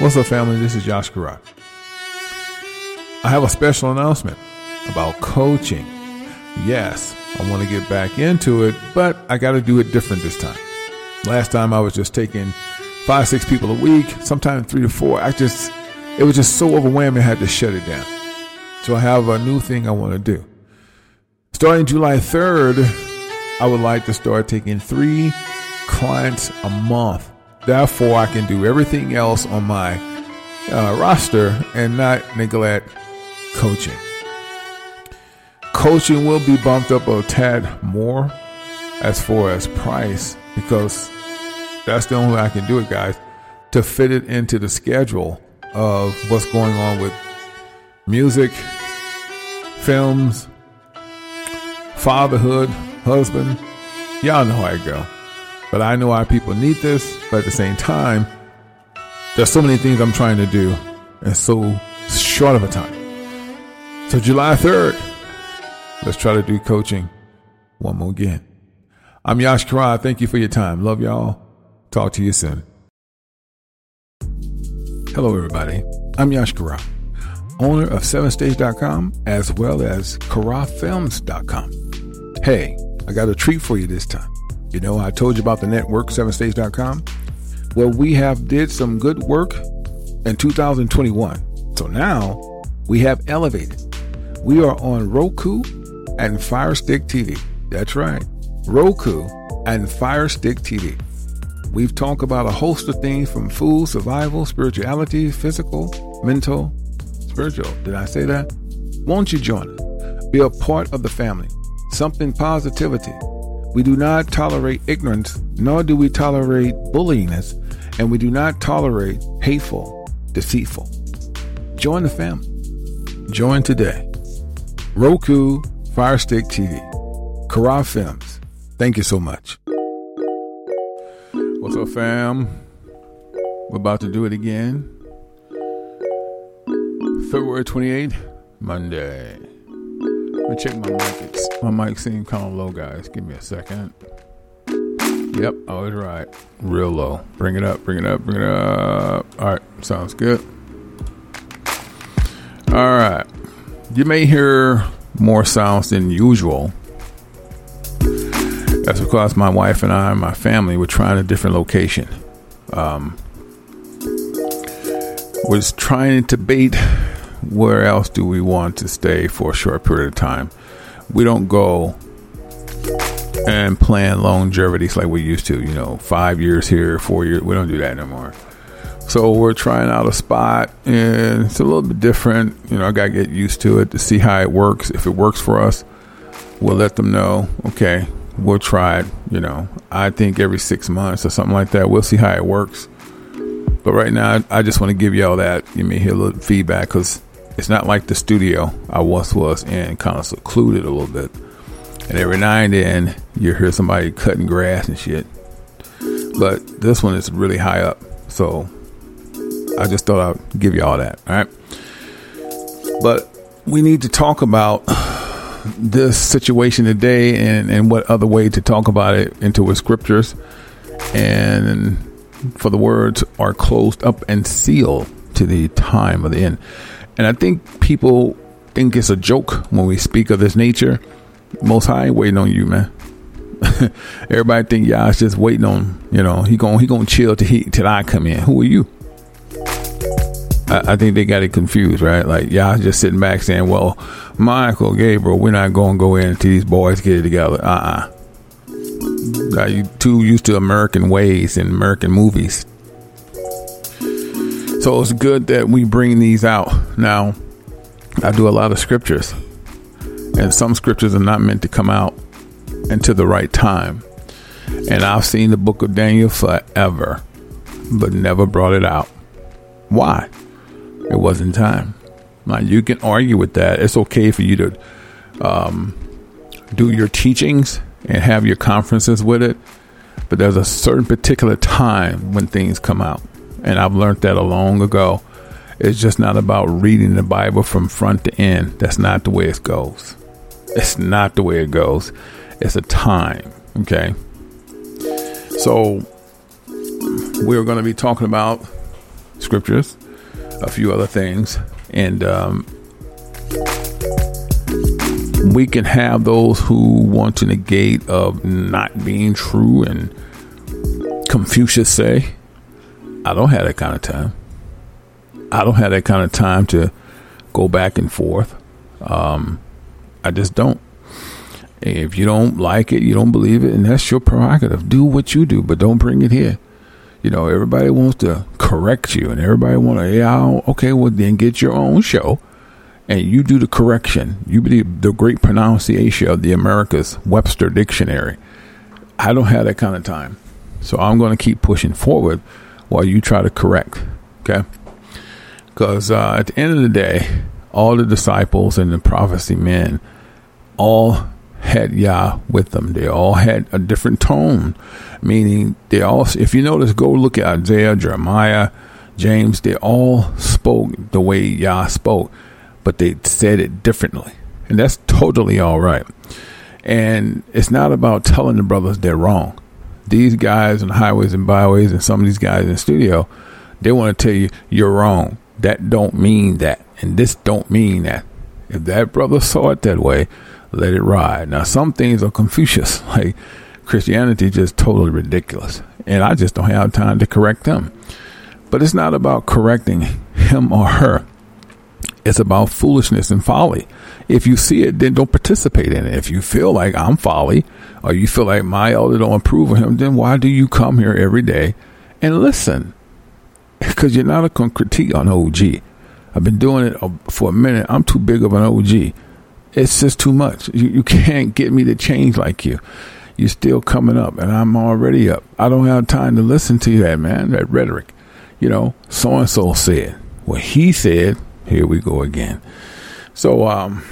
What's up, family? This is Yash Kara. I have a special announcement about coaching. Yes, I want to get back into it, but I got to do it different this time. Last time I was just taking five, six people a week, sometimes three to four. I just, it was just so overwhelming, I had to shut it down. So I have a new thing I want to do. Starting July 3rd, I would like to start taking three clients a month Therefore, I can do everything else on my uh, roster and not neglect coaching. Coaching will be bumped up a tad more as far as price because that's the only way I can do it, guys, to fit it into the schedule of what's going on with music, films, fatherhood, husband. Y'all know how I go. But I know our people need this. But at the same time, there's so many things I'm trying to do and so short of a time. So July 3rd, let's try to do coaching one more again. I'm Yash Kara. Thank you for your time. Love y'all. Talk to you soon. Hello, everybody. I'm Yash Kara, owner of 7stage.com as well as karafilms.com. Hey, I got a treat for you this time. You know, I told you about the network, 7stage.com. Well, we have did some good work in 2021. So now we have elevated. We are on Roku and Fire Stick TV. That's right. Roku and Fire Stick TV. We've talked about a host of things from food, survival, spirituality, physical, mental, spiritual. Did I say that? Won't you join us? Be a part of the family. Something positivity we do not tolerate ignorance, nor do we tolerate bullyingness, and we do not tolerate hateful, deceitful. Join the family. Join today. Roku, Firestick TV, Kara Films. Thank you so much. What's up, fam? We're about to do it again. February 28th, Monday. Let me check my mic. It's, my mic seems kind of low, guys. Give me a second. Yep, I was right. Real low. Bring it up, bring it up, bring it up. All right, sounds good. All right. You may hear more sounds than usual. That's because my wife and I and my family were trying a different location. Um, was trying to debate where else do we want to stay for a short period of time? We don't go and plan longevities like we used to, you know, five years here, four years. We don't do that no more. So we're trying out a spot and it's a little bit different. You know, I got to get used to it to see how it works. If it works for us, we'll let them know, okay, we'll try it. You know, I think every six months or something like that. We'll see how it works. But right now, I just want to give you all that. give me a little feedback because it's not like the studio I once was in, kind of secluded a little bit. And every now and then you hear somebody cutting grass and shit. But this one is really high up. So I just thought I'd give you all that. All right. But we need to talk about this situation today and, and what other way to talk about it into with scriptures. And for the words are closed up and sealed to the time of the end. And I think people think it's a joke when we speak of this nature. Most High waiting on you, man. Everybody think Yah's just waiting on, you know, he going he gonna chill till he till I come in. Who are you? I, I think they got it confused, right? Like Yah just sitting back saying, "Well, Michael, Gabriel, we're not going to go in until these boys get it together." Uh uh-uh. uh. You too used to American ways and American movies. So it's good that we bring these out. Now, I do a lot of scriptures, and some scriptures are not meant to come out until the right time. And I've seen the book of Daniel forever, but never brought it out. Why? It wasn't time. Now, you can argue with that. It's okay for you to um, do your teachings and have your conferences with it, but there's a certain particular time when things come out. And I've learned that a long ago. It's just not about reading the Bible from front to end. That's not the way it goes. It's not the way it goes. It's a time. Okay. So we're going to be talking about scriptures, a few other things, and um, we can have those who want to negate of not being true and Confucius say, I don't have that kind of time. I don't have that kind of time to go back and forth. Um, I just don't. If you don't like it, you don't believe it, and that's your prerogative. Do what you do, but don't bring it here. You know, everybody wants to correct you, and everybody want to, yeah, okay, well then get your own show, and you do the correction. You be the great pronunciation of the America's Webster Dictionary. I don't have that kind of time, so I'm going to keep pushing forward while you try to correct. Okay, because uh, at the end of the day, all the disciples and the prophecy men all had Yah with them. They all had a different tone, meaning they all, if you notice, go look at Isaiah, Jeremiah, James, they all spoke the way Yah spoke, but they said it differently. And that's totally all right. And it's not about telling the brothers they're wrong. These guys on highways and byways and some of these guys in the studio, they want to tell you you're wrong. That don't mean that. And this don't mean that. If that brother saw it that way, let it ride. Now, some things are Confucius, like Christianity, just totally ridiculous, and I just don't have time to correct them. But it's not about correcting him or her. It's about foolishness and folly. If you see it, then don't participate in it. If you feel like I'm folly, or you feel like my elder don't approve of him, then why do you come here every day and listen? Because you're not a critique on OG. I've been doing it uh, for a minute. I'm too big of an OG it's just too much. You, you can't get me to change like you. You're still coming up, and I'm already up. I don't have time to listen to that, man, that rhetoric. You know, so and so said. What he said, here we go again. So, um,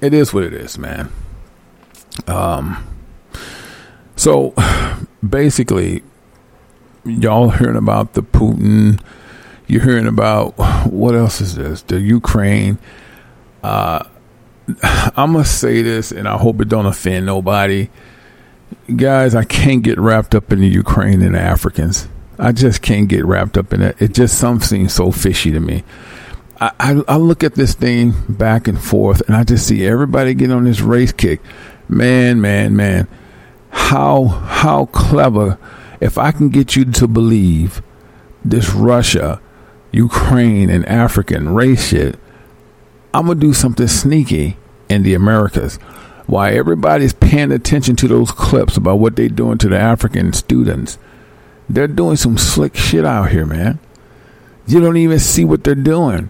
it is what it is, man. Um, so basically, y'all hearing about the Putin, you're hearing about what else is this? The Ukraine. Uh, I'm gonna say this, and I hope it don't offend nobody, guys. I can't get wrapped up in the Ukraine and the Africans. I just can't get wrapped up in it. It just some seems so fishy to me. I, I, I look at this thing back and forth, and I just see everybody get on this race kick. Man, man, man, how how clever! If I can get you to believe this Russia, Ukraine, and African race shit I'm gonna do something sneaky in the Americas. Why everybody's paying attention to those clips about what they're doing to the African students. They're doing some slick shit out here, man. You don't even see what they're doing.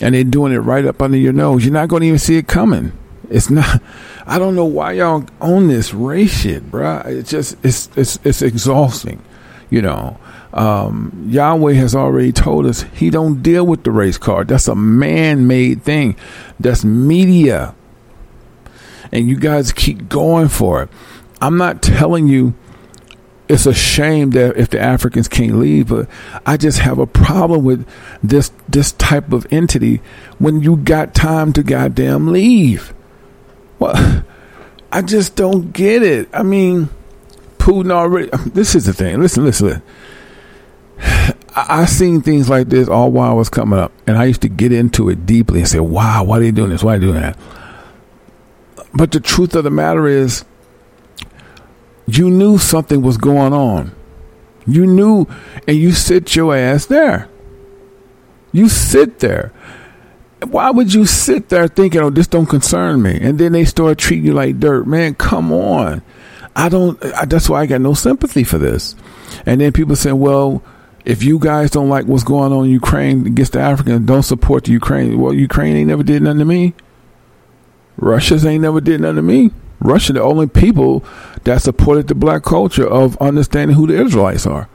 And they're doing it right up under your nose. You're not going to even see it coming. It's not. I don't know why y'all own this race shit, bruh. It's just it's it's it's exhausting, you know um, Yahweh has already told us he don't deal with the race card. That's a man-made thing. That's media. And you guys keep going for it. I'm not telling you it's a shame that if the Africans can't leave, but I just have a problem with this this type of entity when you got time to goddamn leave. Well, I just don't get it. I mean, Putin already. Um, this is the thing. Listen, listen. listen. I, seen things like this all while I was coming up, and I used to get into it deeply and say, "Wow, why are they doing this? Why are they doing that?" But the truth of the matter is, You knew something was going on. You knew, and you sit your ass there. You sit there. Why would you sit there thinking, "Oh, this don't concern me"? And then they start treating you like dirt. Man, come on. I don't. I, that's why I got no sympathy for this. And then people say, "Well, if you guys don't like what's going on in Ukraine against the Africans, don't support the Ukraine." Well, Ukraine ain't never did nothing to me. Russia's ain't never did nothing to me. Russia, the only people that supported the black culture of understanding who the Israelites are.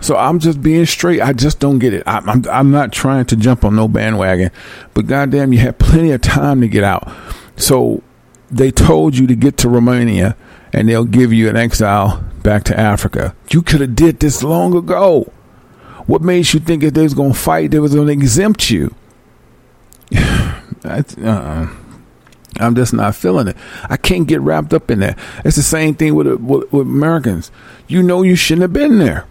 So I'm just being straight. I just don't get it. I, I'm I'm not trying to jump on no bandwagon, but goddamn, you had plenty of time to get out. So they told you to get to Romania, and they'll give you an exile back to Africa. You could have did this long ago. What made you think if they was gonna fight, they was gonna exempt you? uh-uh. I'm just not feeling it. I can't get wrapped up in that. It's the same thing with, with, with Americans. You know you shouldn't have been there.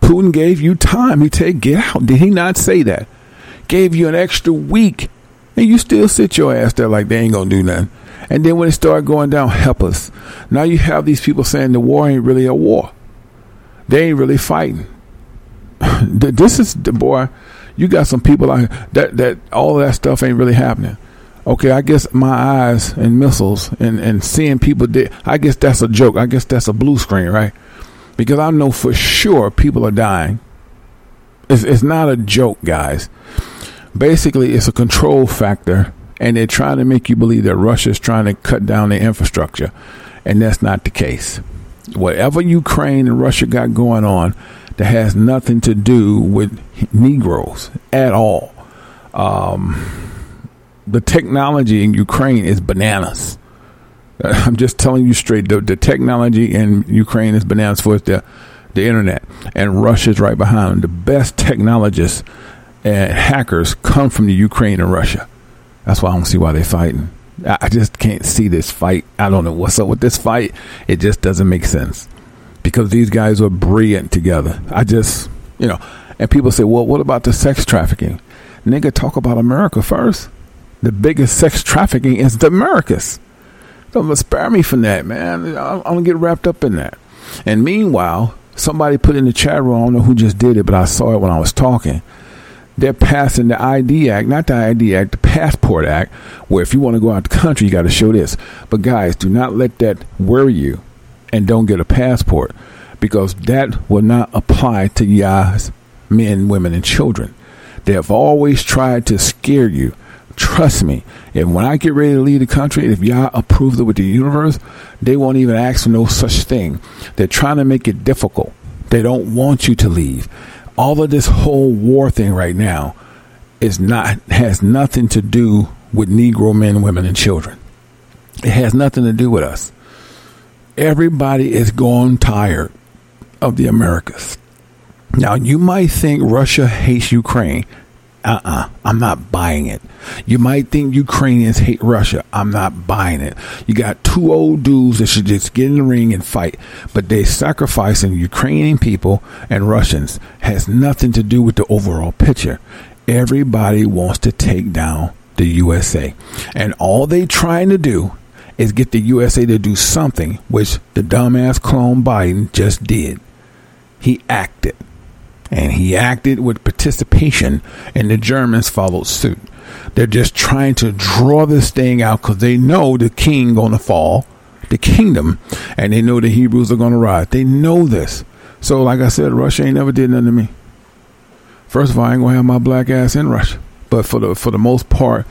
Putin gave you time. He said, get out. Did he not say that? Gave you an extra week. And you still sit your ass there like they ain't to do nothing. And then when it started going down, help us. Now you have these people saying the war ain't really a war. They ain't really fighting. this is the boy. You got some people like that. That all that stuff ain't really happening. Okay, I guess my eyes and missiles and, and seeing people dead, I guess that's a joke. I guess that's a blue screen, right? Because I know for sure people are dying. It's, it's not a joke, guys. Basically, it's a control factor, and they're trying to make you believe that Russia is trying to cut down their infrastructure, and that's not the case. Whatever Ukraine and Russia got going on, that has nothing to do with Negroes at all. Um, the technology in Ukraine is bananas. I'm just telling you straight. The, the technology in Ukraine is bananas for the the internet, and Russia's right behind. The best technologists and hackers come from the Ukraine and Russia. That's why I don't see why they're fighting. I just can't see this fight. I don't know what's up with this fight. It just doesn't make sense because these guys are brilliant together. I just, you know, and people say, well, what about the sex trafficking? Nigga, talk about America first the biggest sex trafficking is the Americas. Don't spare me from that, man. I'm gonna get wrapped up in that. And meanwhile, somebody put in the chat room. I don't know who just did it, but I saw it when I was talking. They're passing the ID Act, not the ID Act, the Passport Act, where if you want to go out the country, you got to show this. But guys, do not let that worry you, and don't get a passport because that will not apply to guys, men, women, and children. They have always tried to scare you Trust me, if when I get ready to leave the country, if y'all approve it with the universe, they won't even ask for no such thing. They're trying to make it difficult. They don't want you to leave. All of this whole war thing right now is not has nothing to do with Negro men, women, and children. It has nothing to do with us. Everybody is gone tired of the Americas. Now you might think Russia hates Ukraine uh-uh, uh, i am not buying it. You might think Ukrainians hate Russia. I'm not buying it. You got two old dudes that should just get in the ring and fight, but they sacrificing Ukrainian people and Russians has nothing to do with the overall picture. Everybody wants to take down the USA. And all they trying to do is get the USA to do something which the dumbass clone Biden just did. He acted and he acted with participation, and the Germans followed suit. They're just trying to draw this thing out because they know the king going to fall, the kingdom, and they know the Hebrews are going to rise. They know this. So, like I said, Russia ain't never did nothing to me. First of all, I ain't gonna have my black ass in Russia. But for the for the most part,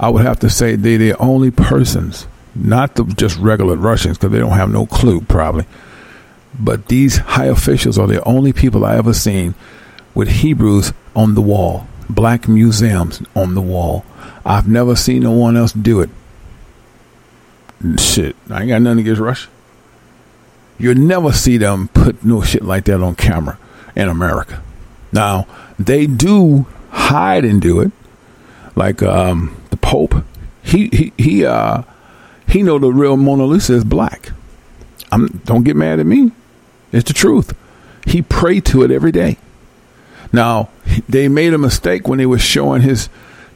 I would have to say they're the only persons, not the just regular Russians, because they don't have no clue probably but these high officials are the only people I ever seen with Hebrews on the wall, black museums on the wall. I've never seen no one else do it. Shit, I ain't got nothing against Russia. You'll never see them put no shit like that on camera in America. Now, they do hide and do it. Like um, the Pope, he he he uh he know the real Mona Lisa is black. I'm don't get mad at me. It's the truth. He prayed to it every day. Now, they made a mistake when they were showing his,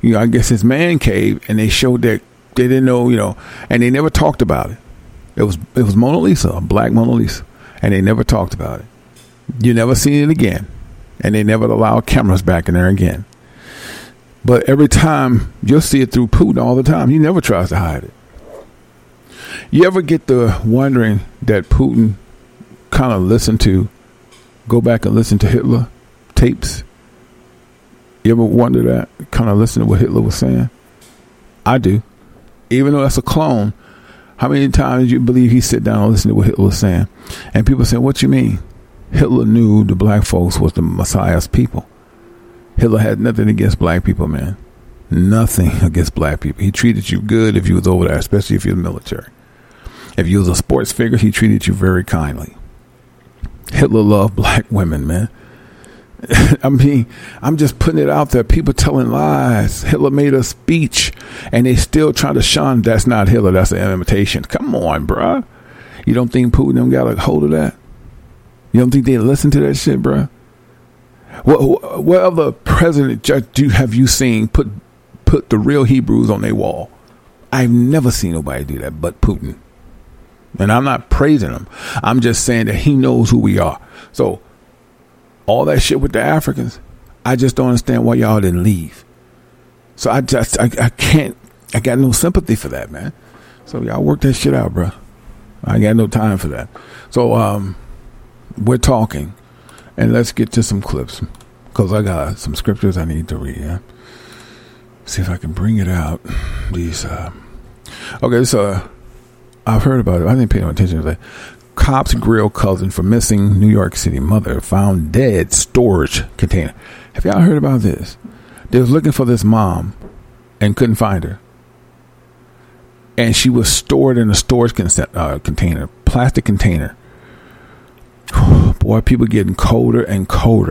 you know, I guess his man cave, and they showed that they didn't know, you know, and they never talked about it. It was it was Mona Lisa, a black Mona Lisa, and they never talked about it. You never seen it again, and they never allowed cameras back in there again. But every time you'll see it through Putin all the time. He never tries to hide it. You ever get the wondering that Putin kind of listen to, go back and listen to Hitler tapes? You ever wonder that? Kind of listen to what Hitler was saying? I do. Even though that's a clone, how many times you believe he sit down and listen to what Hitler was saying? And people say, what you mean? Hitler knew the black folks was the Messiah's people. Hitler had nothing against black people, man. Nothing against black people. He treated you good if you was over there, especially if you're military. If you was a sports figure, he treated you very kindly. Hitler loved black women, man. I mean, I'm just putting it out there. People telling lies. Hitler made a speech, and they still trying to shun. That's not Hitler. That's an imitation. Come on, bruh. You don't think Putin got a hold of that? You don't think they listen to that shit, bruh? What, what other president do have you seen put put the real Hebrews on their wall? I've never seen nobody do that but Putin. And I'm not praising him. I'm just saying that he knows who we are. So all that shit with the Africans, I just don't understand why y'all didn't leave. So I just I, I can't I got no sympathy for that, man. So y'all work that shit out, bro. I got no time for that. So um we're talking and let's get to some clips because I got some scriptures I need to read. Yeah? See if I can bring it out. These uh Okay, so I've heard about it. I didn't pay no attention to that. Cops grill cousin for missing New York City mother found dead storage container. Have y'all heard about this? They was looking for this mom and couldn't find her. And she was stored in a storage uh, container, plastic container. Boy, people getting colder and colder.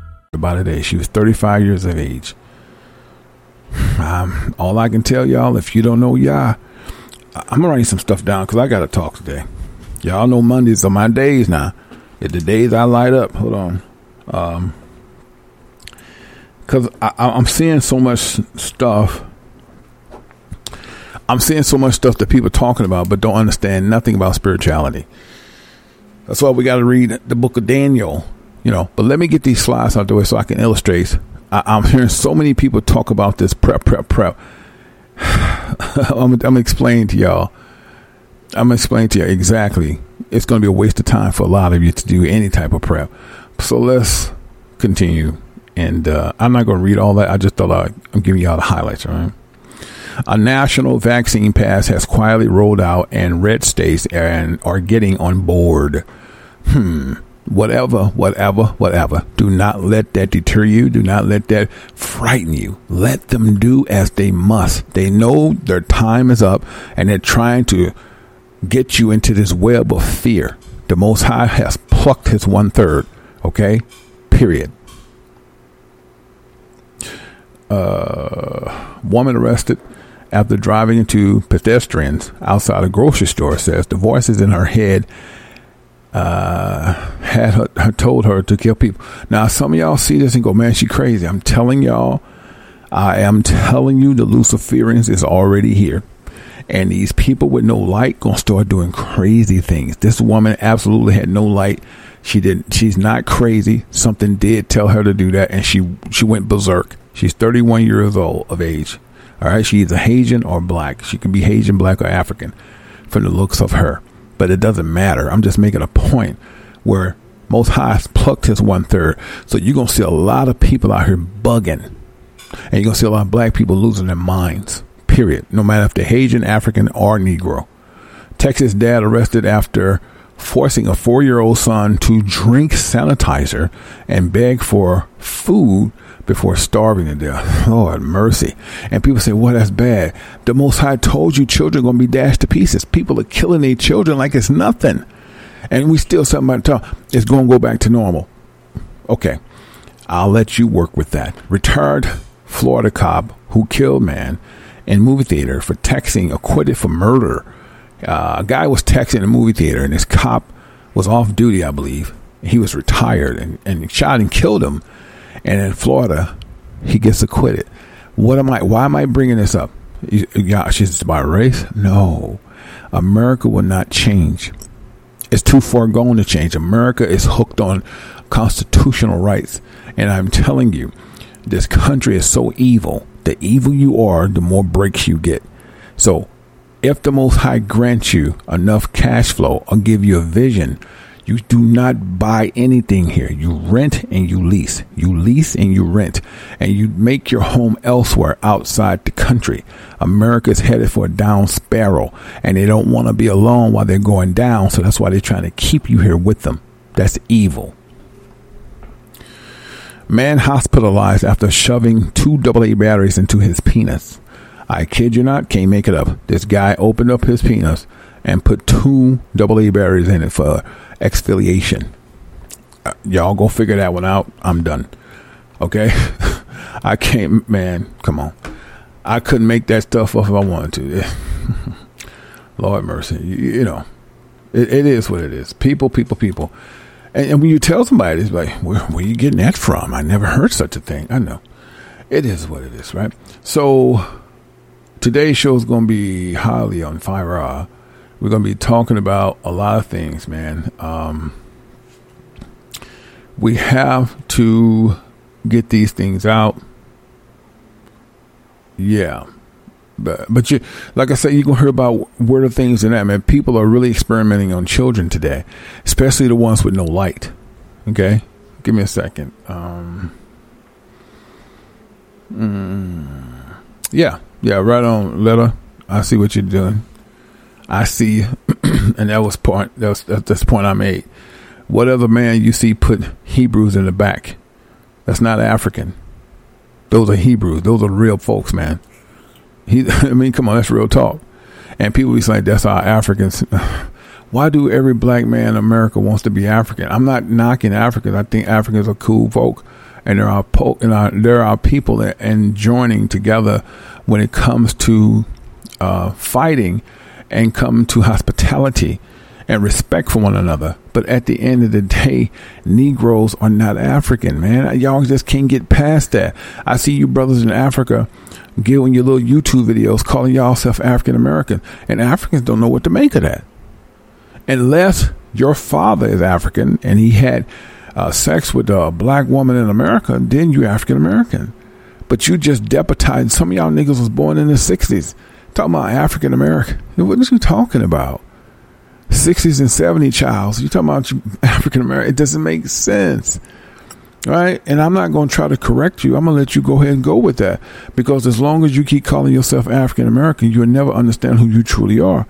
About a day, she was 35 years of age. Um, all I can tell y'all, if you don't know y'all, I'm gonna write some stuff down because I gotta talk today. Y'all know Mondays are my days now. It's the days I light up. Hold on, um, because I'm seeing so much stuff. I'm seeing so much stuff that people are talking about, but don't understand nothing about spirituality. That's why we got to read the book of Daniel you know. But let me get these slides out the way so I can illustrate. I, am hearing so many people talk about this prep, prep, prep. I'm, I'm explaining to y'all. I'm explaining to you exactly. It's going to be a waste of time for a lot of you to do any type of prep. So let's continue. And uh, I'm not going to read all that. I just thought I'd, I'm giving y'all the highlights, all right? A national vaccine pass has quietly rolled out, and red states and are getting on board. Hmm whatever, whatever, whatever. Do not let that deter you. Do not let that frighten you. Let them do as they must. They know their time is up and they're trying to get you into this web of fear. The Most High has plucked his one third. Okay? Period. Uh, woman arrested after driving into pedestrians outside a grocery store says the voices in her head uh, had her, told her to kill people. Now, some of y'all see this and go, man, she crazy. I'm telling y'all, I am telling you, the Luciferians is already here. And these people with no light gonna start doing crazy things. This woman absolutely had no light. She didn't. She's not crazy. Something did tell her to do that, and she she went berserk. She's 31 years old of age. All right, she's a Haitian or black. She can be Haitian, black, or African, from the looks of her but it doesn't matter. I'm just making a point where Most High plucked his one third. So you're going to see a lot of people out here bugging. And you're going to see a lot of black people losing their minds, period. No matter if they're Haitian, African, or Negro. Texas dad arrested after forcing a four year old son to drink sanitizer and beg for food before starving to death. Lord mercy. And people say, well, that's bad. The Most High told you children going to be dashed to pieces. People are killing their children like it's nothing. And we still something talk. It's going to go back to normal. Okay. I'll let you work with that. Retired Florida cop who killed man in movie theater for texting, acquitted for murder. Uh, a guy was texting in a movie theater, and this cop was off duty, I believe. He was retired and, and shot and killed him. And in Florida, he gets acquitted. What am I? Why am I bringing this up? Is it about race? No. America will not change. It's too far gone to change. America is hooked on constitutional rights. And I'm telling you, this country is so evil. The evil you are, the more breaks you get. So, if the Most High grants you enough cash flow or give you a vision, you do not buy anything here. You rent and you lease. You lease and you rent. And you make your home elsewhere outside the country. America is headed for a down sparrow. And they don't want to be alone while they're going down. So that's why they're trying to keep you here with them. That's evil. Man hospitalized after shoving two AA batteries into his penis. I kid you not, can't make it up. This guy opened up his penis and put two AA batteries in it for exfoliation. Uh, y'all go figure that one out. I'm done. Okay? I can't, man, come on. I couldn't make that stuff up if I wanted to. Lord mercy. You, you know, it, it is what it is. People, people, people. And, and when you tell somebody, it's like, where, where you getting that from? I never heard such a thing. I know. It is what it is, right? So today's show is going to be highly on fire. We're going to be talking about a lot of things, man. Um, we have to get these things out. Yeah. But, but you, like I said, you're gonna hear about where the things in that man. People are really experimenting on children today, especially the ones with no light. Okay, give me a second. Um, mm, yeah, yeah, right on, letter. I see what you're doing. I see, and that was point. That was that's the point I made. Whatever man you see put Hebrews in the back, that's not African. Those are Hebrews. Those are real folks, man. He, I mean, come on, that's real talk. And people be saying that's our Africans. Why do every black man in America wants to be African? I'm not knocking Africans. I think Africans are cool folk, and there are po- and are, there are people that and joining together when it comes to uh, fighting and come to hospitality and respect for one another. But at the end of the day, Negroes are not African, man. Y'all just can't get past that. I see you brothers in Africa giving your little YouTube videos calling y'all self African American, and Africans don't know what to make of that. Unless your father is African and he had uh, sex with a black woman in America, then you're African American. But you just deputized. Some of y'all niggas was born in the 60s. Talking about African American. What are you talking about? 60s and 70 child. You talking about African American. It doesn't make sense. Right? And I'm not going to try to correct you. I'm going to let you go ahead and go with that. Because as long as you keep calling yourself African American, you'll never understand who you truly are.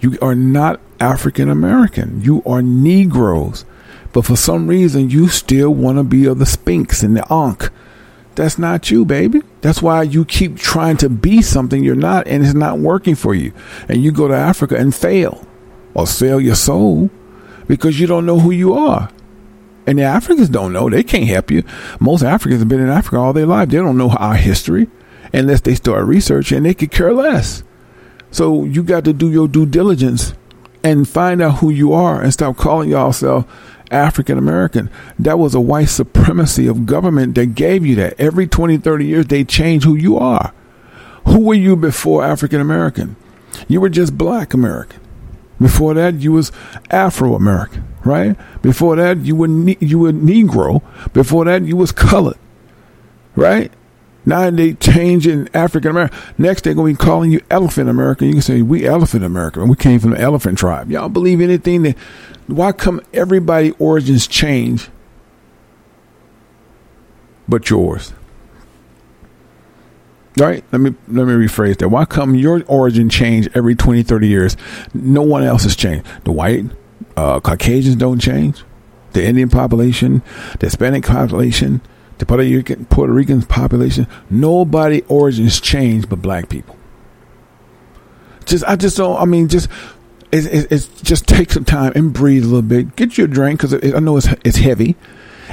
You are not African American. You are Negroes. But for some reason, you still want to be of the Sphinx and the Ankh. That's not you, baby. That's why you keep trying to be something you're not, and it's not working for you. And you go to Africa and fail or sell your soul because you don't know who you are. And the Africans don't know. They can't help you. Most Africans have been in Africa all their life. They don't know our history unless they start researching and they could care less. So you got to do your due diligence and find out who you are and stop calling yourself African American. That was a white supremacy of government that gave you that. Every 20, 30 years, they change who you are. Who were you before African American? You were just black American. Before that, you was Afro American, right? Before that, you were ne- you were Negro. Before that, you was colored, right? Now they change in African American. Next, they're going to be calling you Elephant American. You can say we Elephant American. We came from the Elephant tribe. Y'all believe anything that? Why come everybody origins change, but yours? Right? Let me let me rephrase that. Why come your origin change every 20, 30 years? No one else has changed. The white uh, Caucasians don't change. The Indian population, the Hispanic population, the Puerto Rican Puerto Rican population, nobody origins change but black people. Just I just don't. I mean, just it's, it's just take some time and breathe a little bit. Get you a drink because I know it's it's heavy,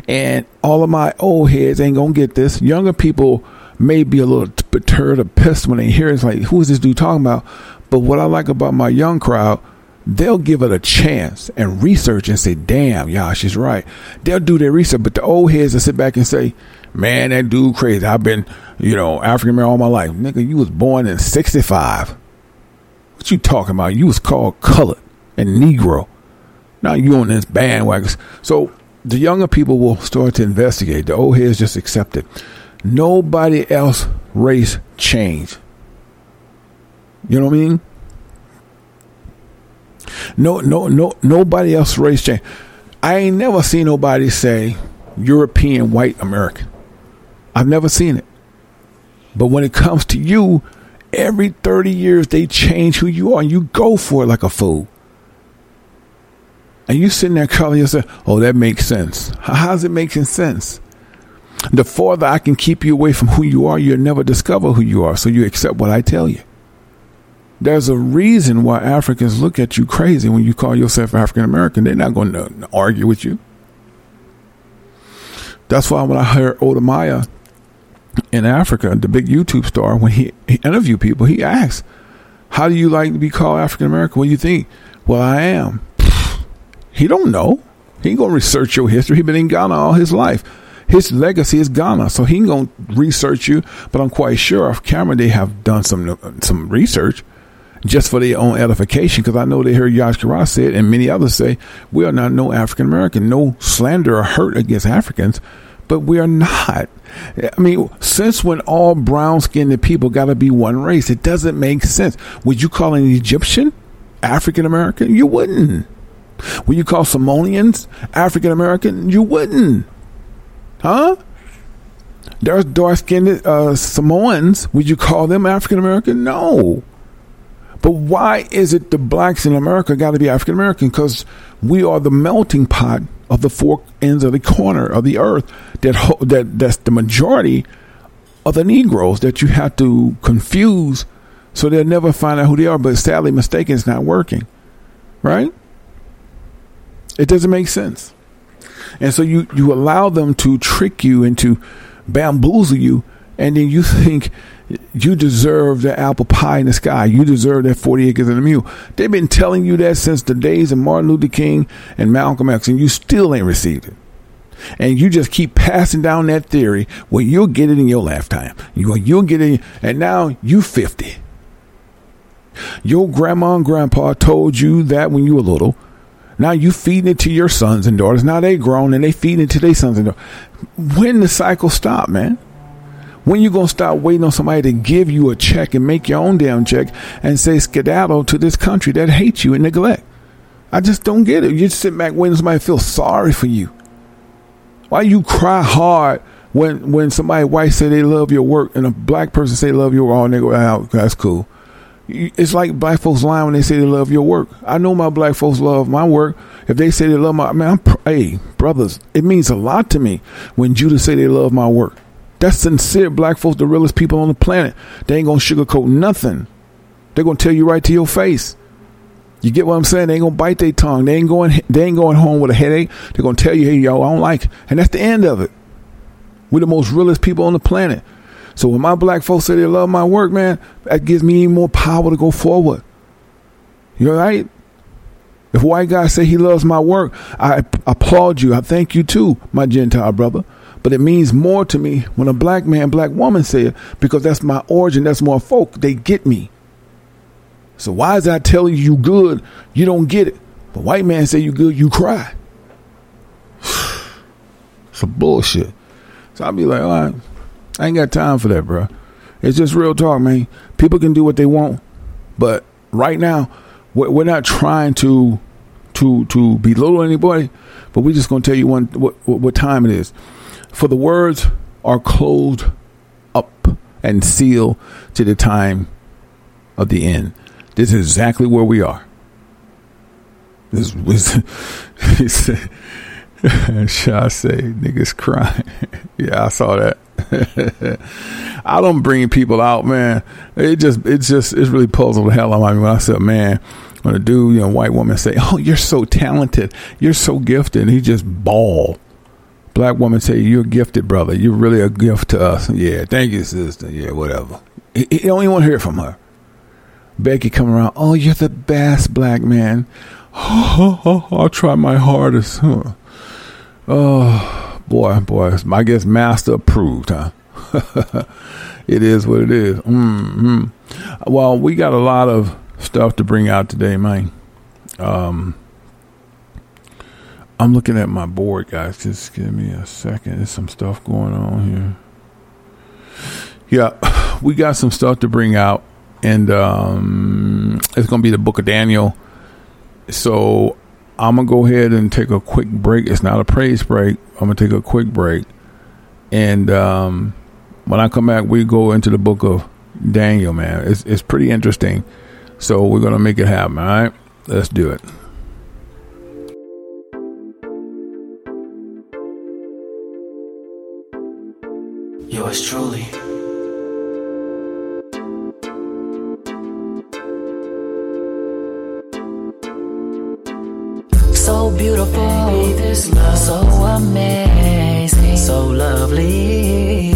and all of my old heads ain't gonna get this. Younger people may be a little perturbed or pissed when they hear it. it's like, who is this dude talking about? But what I like about my young crowd, they'll give it a chance and research and say, damn, y'all, she's right. They'll do their research. But the old heads will sit back and say, man, that dude crazy. I've been, you know, African American all my life. Nigga, you was born in 65. What you talking about? You was called colored and Negro. Now you on this bandwagon. So the younger people will start to investigate. The old heads just accept it. Nobody else race change. You know what I mean? No, no, no. Nobody else race change. I ain't never seen nobody say European white American. I've never seen it. But when it comes to you, every 30 years they change who you are and you go for it like a fool. And you sitting there calling yourself, oh, that makes sense. How's it making sense? The farther I can keep you away from who you are, you'll never discover who you are. So you accept what I tell you. There's a reason why Africans look at you crazy when you call yourself African American. They're not going to argue with you. That's why when I heard Wode Maya in Africa, the big YouTube star, when he, he interviewed people, he asked, How do you like to be called African American? What do you think? Well, I am. He don't know. He ain't gonna research your history. He been in Ghana all his life his legacy is Ghana, so he ain't gonna research you. But I'm quite sure off camera they have done some some research just for their own edification. Because I know they heard Yash it, and many others say we are not no African American, no slander or hurt against Africans, but we are not. I mean, since when all brown skinned people got to be one race? It doesn't make sense. Would you call an Egyptian African American? You wouldn't. Would you call Samoans African American? You wouldn't. Huh? There's dark skinned uh, Samoans. Would you call them African American? No. But why is it the blacks in America got to be African American? Because we are the melting pot of the four ends of the corner of the earth. That ho- that that's the majority of the Negroes that you have to confuse, so they'll never find out who they are. But sadly, mistaken is not working, right? It doesn't make sense. And so you, you allow them to trick you and to bamboozle you. And then you think you deserve the apple pie in the sky. You deserve that 40 acres and a mule. They've been telling you that since the days of Martin Luther King and Malcolm X, and you still ain't received it. And you just keep passing down that theory. Well, you'll get it in your lifetime. You, you'll get it. And now you 50. Your grandma and grandpa told you that when you were little. Now you feeding it to your sons and daughters. Now they grown and they feeding it to their sons and daughters. When the cycle stop, man? When you gonna stop waiting on somebody to give you a check and make your own damn check and say skedaddle to this country that hates you and neglect? I just don't get it. You just sit back waiting somebody feel sorry for you. Why you cry hard when when somebody white say they love your work and a black person say love your work? Oh, nigga, oh, that's cool it's like black folks lying when they say they love your work. I know my black folks love my work. If they say they love my, man, I'm, hey, brothers, it means a lot to me when Judas say they love my work. That's sincere. Black folks, the realest people on the planet. They ain't gonna sugarcoat nothing. They're gonna tell you right to your face. You get what I'm saying? They ain't gonna bite their tongue. They ain't going. They ain't going home with a headache. They're gonna tell you, "Hey, yo, I don't like," it. and that's the end of it. We're the most realest people on the planet. So when my black folks say they love my work, man, that gives me even more power to go forward. You're right. If white guy say he loves my work, I applaud you. I thank you too, my Gentile brother. But it means more to me when a black man, black woman say it because that's my origin. That's more folk. They get me. So why is I telling you you good? You don't get it. But white man say you good, you cry. It's a bullshit. So I'll be like, all right, I ain't got time for that, bro. It's just real talk, man. People can do what they want, but right now, we're not trying to to to belittle anybody, but we're just gonna tell you one what, what time it is. For the words are closed up and sealed to the time of the end. This is exactly where we are. This was Should I say niggas crying? yeah, I saw that. I don't bring people out, man. It just, it's just, it's really puzzled the hell out of me when I said, man, when a dude, you know, white woman say, "Oh, you're so talented, you're so gifted," he just ball. Black woman say, "You're gifted, brother. You're really a gift to us." Yeah, thank you, sister. Yeah, whatever. He, he don't even want to hear from her. Becky come around. Oh, you're the best, black man. Oh, oh, oh, I'll try my hardest. Huh. Oh, boy, boy. I guess master approved, huh? it is what it is. Mm-hmm. Well, we got a lot of stuff to bring out today, man. Um, I'm looking at my board, guys. Just give me a second. There's some stuff going on here. Yeah, we got some stuff to bring out, and um, it's going to be the Book of Daniel. So I'm gonna go ahead and take a quick break. It's not a praise break. I'm gonna take a quick break, and um, when I come back, we go into the Book of Daniel. Man, it's it's pretty interesting. So we're gonna make it happen. All right, let's do it. Yours truly. So beautiful, Baby, this love, so amazing, so lovely,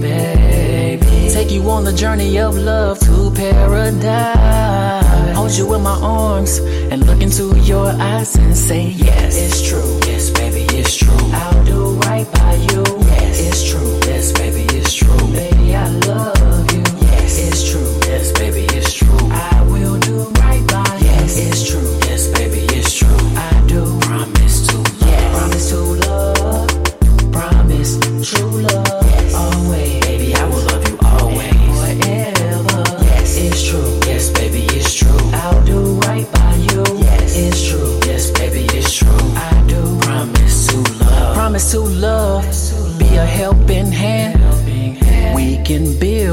baby. Take you on the journey of love to paradise. Hold you in my arms and look into your eyes and say, Yes, it's true. Yes, baby, it's true. I'll do right by you. Yes, it's true.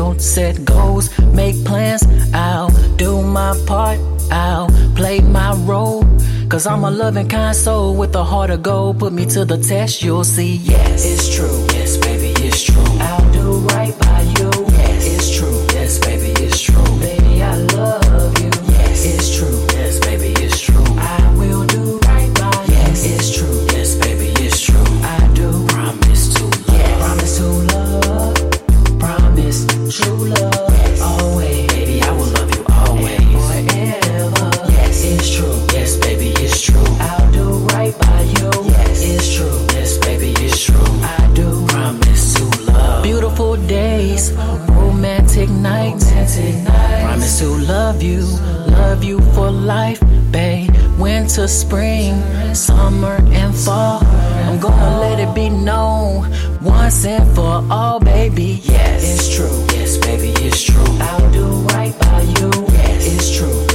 Build, set goals, make plans. I'll do my part. I'll play my role. Cause I'm a loving kind soul with a heart of gold. Put me to the test, you'll see. Yes, it's true. Life, babe. Winter, spring, summer, and fall. I'm gonna let it be known once and for all, baby. Yes, it's true. Yes, baby, it's true. I'll do right by you. Yes, it's true.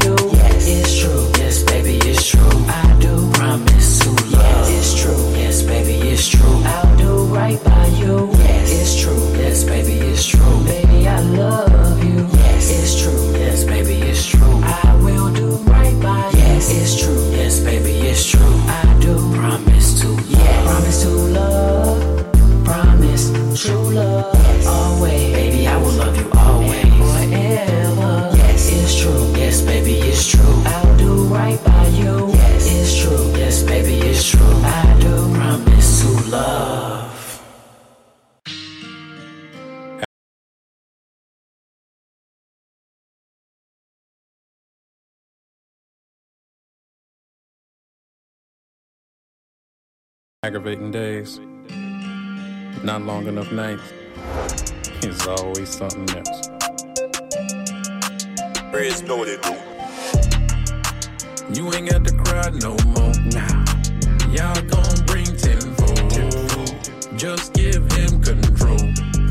Yes, it's true. Yes, baby, it's true. I do promise to. Yes, it's true. Yes, baby, it's true. I do right by you. Yes, it's true. Yes, baby, it's true. Baby, I love you. Yes, it's true. Yes, baby, it's true. I will do right by you. Yes, it's true. Yes, baby, it's true. I do promise to. Yes, promise to love. Promise true love. Aggravating days, not long enough nights. It's always something else. Reds know what it do. You ain't got to cry no more. Nah. Y'all gon' bring tenfold. Just give him control.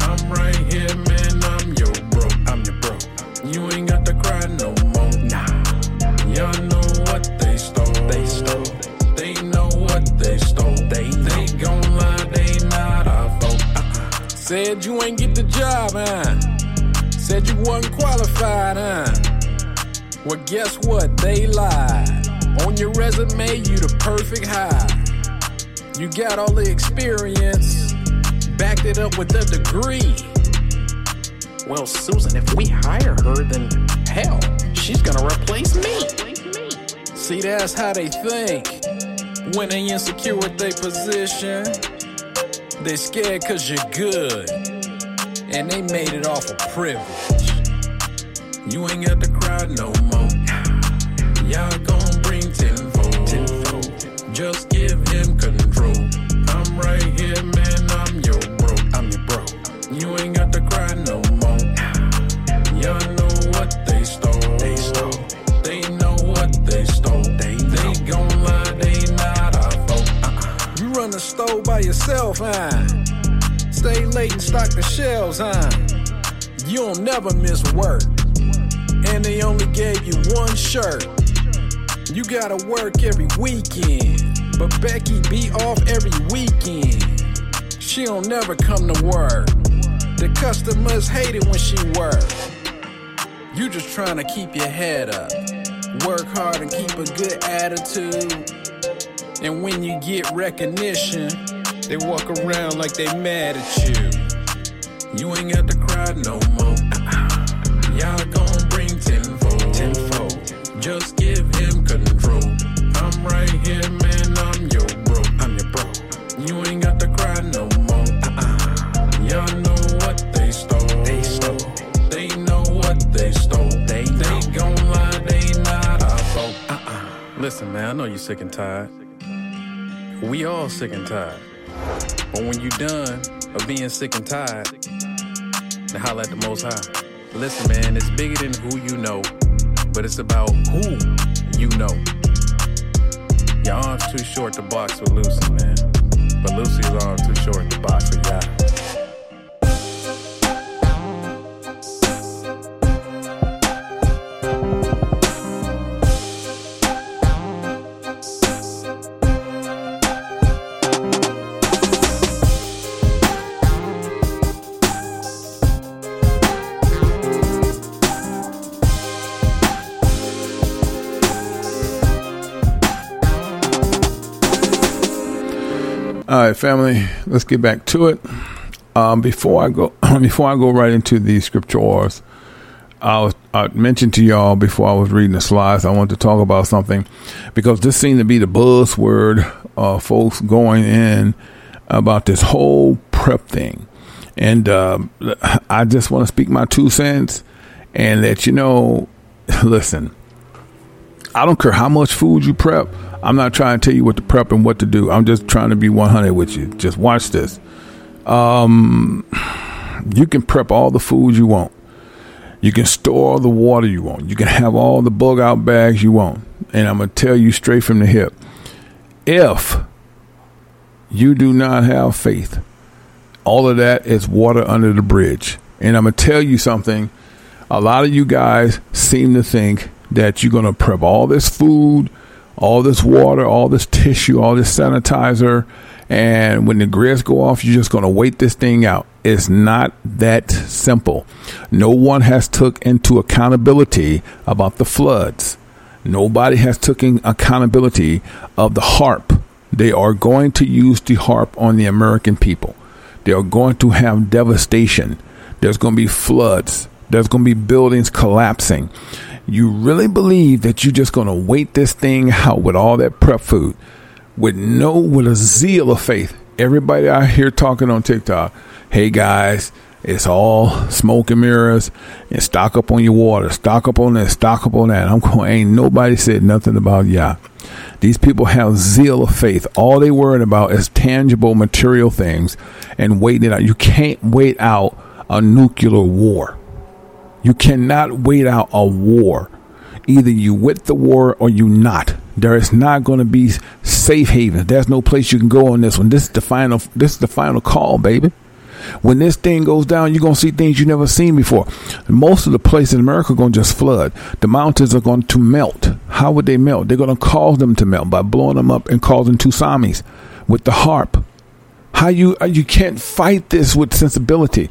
I'm right here, man. I'm your bro. I'm your bro. You ain't got to cry no more. Nah. Y'all know Said you ain't get the job, huh? Said you wasn't qualified, huh? Well, guess what? They lied. On your resume, you the perfect hire. You got all the experience, backed it up with a degree. Well, Susan, if we hire her, then hell, she's gonna replace me. See, that's how they think. When they insecure with their position, they scared cause you're good. And they made it off of privilege. You ain't got to cry no more. Y'all gon' bring tenfold. tenfold. Just store by yourself, huh? Stay late and stock the shelves, huh? You'll never miss work and they only gave you one shirt. You gotta work every weekend, but Becky be off every weekend. She don't never come to work. The customers hate it when she work. You just trying to keep your head up, work hard and keep a good attitude. And when you get recognition, they walk around like they mad at you. You ain't got to cry no more. Y'all gon' bring tenfold. tenfold. Just give him control. I'm right here, man. I'm your bro. I'm your bro. You ain't got to cry no more. Uh-uh. Y'all know what they stole. They stole. They know what they stole. They they gon' lie. They not our fault. Uh-uh. Listen, man. I know you're sick and tired. We all sick and tired. But when you done of being sick and tired, then holla at the Most High. Listen, man, it's bigger than who you know, but it's about who you know. Your arm's too short to box with Lucy, man. But Lucy's arm's too short to box with ya. Right, family, let's get back to it. Um, before I go, before I go right into the scriptures, I, was, I mentioned to y'all before I was reading the slides, I wanted to talk about something because this seemed to be the buzzword, uh, folks going in about this whole prep thing, and uh, I just want to speak my two cents and let you know. Listen, I don't care how much food you prep. I'm not trying to tell you what to prep and what to do. I'm just trying to be 100 with you. Just watch this. Um, you can prep all the food you want. You can store all the water you want. You can have all the bug out bags you want. And I'm going to tell you straight from the hip if you do not have faith, all of that is water under the bridge. And I'm going to tell you something. A lot of you guys seem to think that you're going to prep all this food, all this water, all this tissue, all this sanitizer, and when the grids go off, you're just going to wait this thing out. It's not that simple. No one has took into accountability about the floods. Nobody has taken accountability of the HAARP. They are going to use the HAARP on the American people. They are going to have devastation. There's going to be floods. There's going to be buildings collapsing you really believe that you're just going to wait this thing out with all that prep food with no with a zeal of faith everybody out here talking on tiktok hey guys it's all smoke and mirrors and stock up on your water stock up on that stock up on that i'm going ain't nobody said nothing about yeah These people have zeal of faith. All they worrying about is tangible material things and waiting it out. You can't wait out a nuclear war. You cannot wait out a war. Either you with the war or you not. There is not going to be safe haven. There's no place you can go on this one. This is the final. This is the final call, baby. When this thing goes down, you're gonna see things you never seen before. Most of the places in America are gonna just flood. The mountains are going to melt. How would they melt? They're gonna cause them to melt by blowing them up and causing tsunamis with the HAARP. How you you can't fight this with sensibility.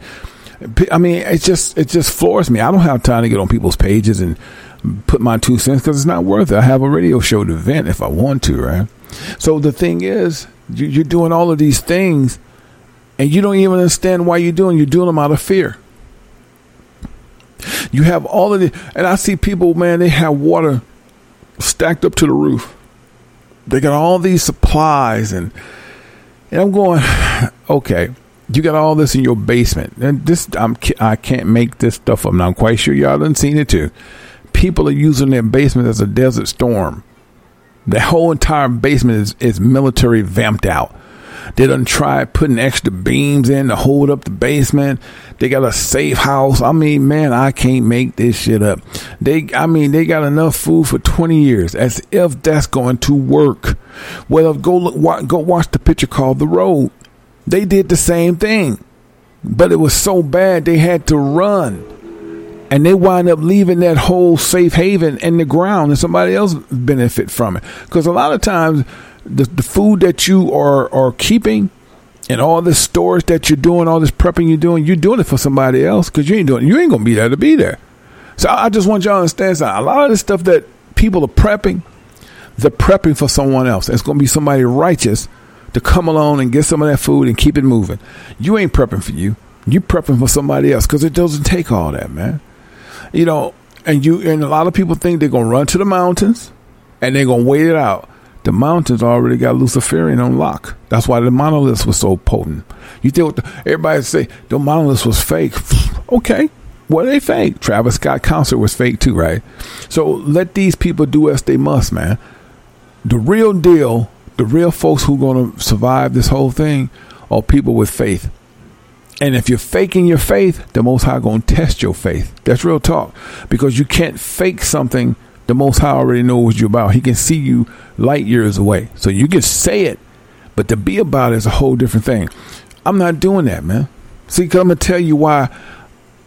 I mean, it just it just floors me. I don't have time to get on people's pages and put my two cents because it's not worth it. I have a radio show to vent if I want to, right? So the thing is, you're doing all of these things, and you don't even understand why you're doing. You're doing them out of fear. You have all of the, and I see people, man, they have water stacked up to the roof. They got all these supplies, and and I'm going, okay you got all this in your basement, and this I'm I can't make this stuff up. Now, I'm quite sure y'all done seen it too. People are using their basement as a desert storm. The whole entire basement is, is military vamped out. They done tried putting extra beams in to hold up the basement. They got a safe house. I mean, man, I can't make this shit up. They, I mean, they got enough food for 20 years as if that's going to work. Well, go look, go watch the picture called The Road. They did the same thing, but it was so bad they had to run. And they wind up leaving that whole safe haven in the ground and somebody else benefit from it. Because a lot of times the, the food that you are, are keeping and all this storage that you're doing, all this prepping you're doing, you're doing it for somebody else because you ain't doing you ain't gonna be there to be there. So I just want y'all to understand something. A lot of the stuff that people are prepping, they're prepping for someone else. It's gonna be somebody righteous to come along and get some of that food and keep it moving. You ain't prepping for you. You prepping for somebody else because it doesn't take all that, man. You know, and you and a lot of people think they're gonna run to the mountains and they're gonna wait it out. The mountains already got Luciferian on lock. That's why the monoliths was so potent. You think everybody say the monoliths was fake? okay, what they fake? Travis Scott concert was fake too, right? So let these people do as they must, man. The real deal the real folks who are going to survive this whole thing are people with faith. And if you're faking your faith, the Most High going to test your faith. That's real talk. Because you can't fake something the Most High already knows what you're about. He can see you light years away. So you can say it, but to be about it is a whole different thing. I'm not doing that, man. See, I'm going to tell you why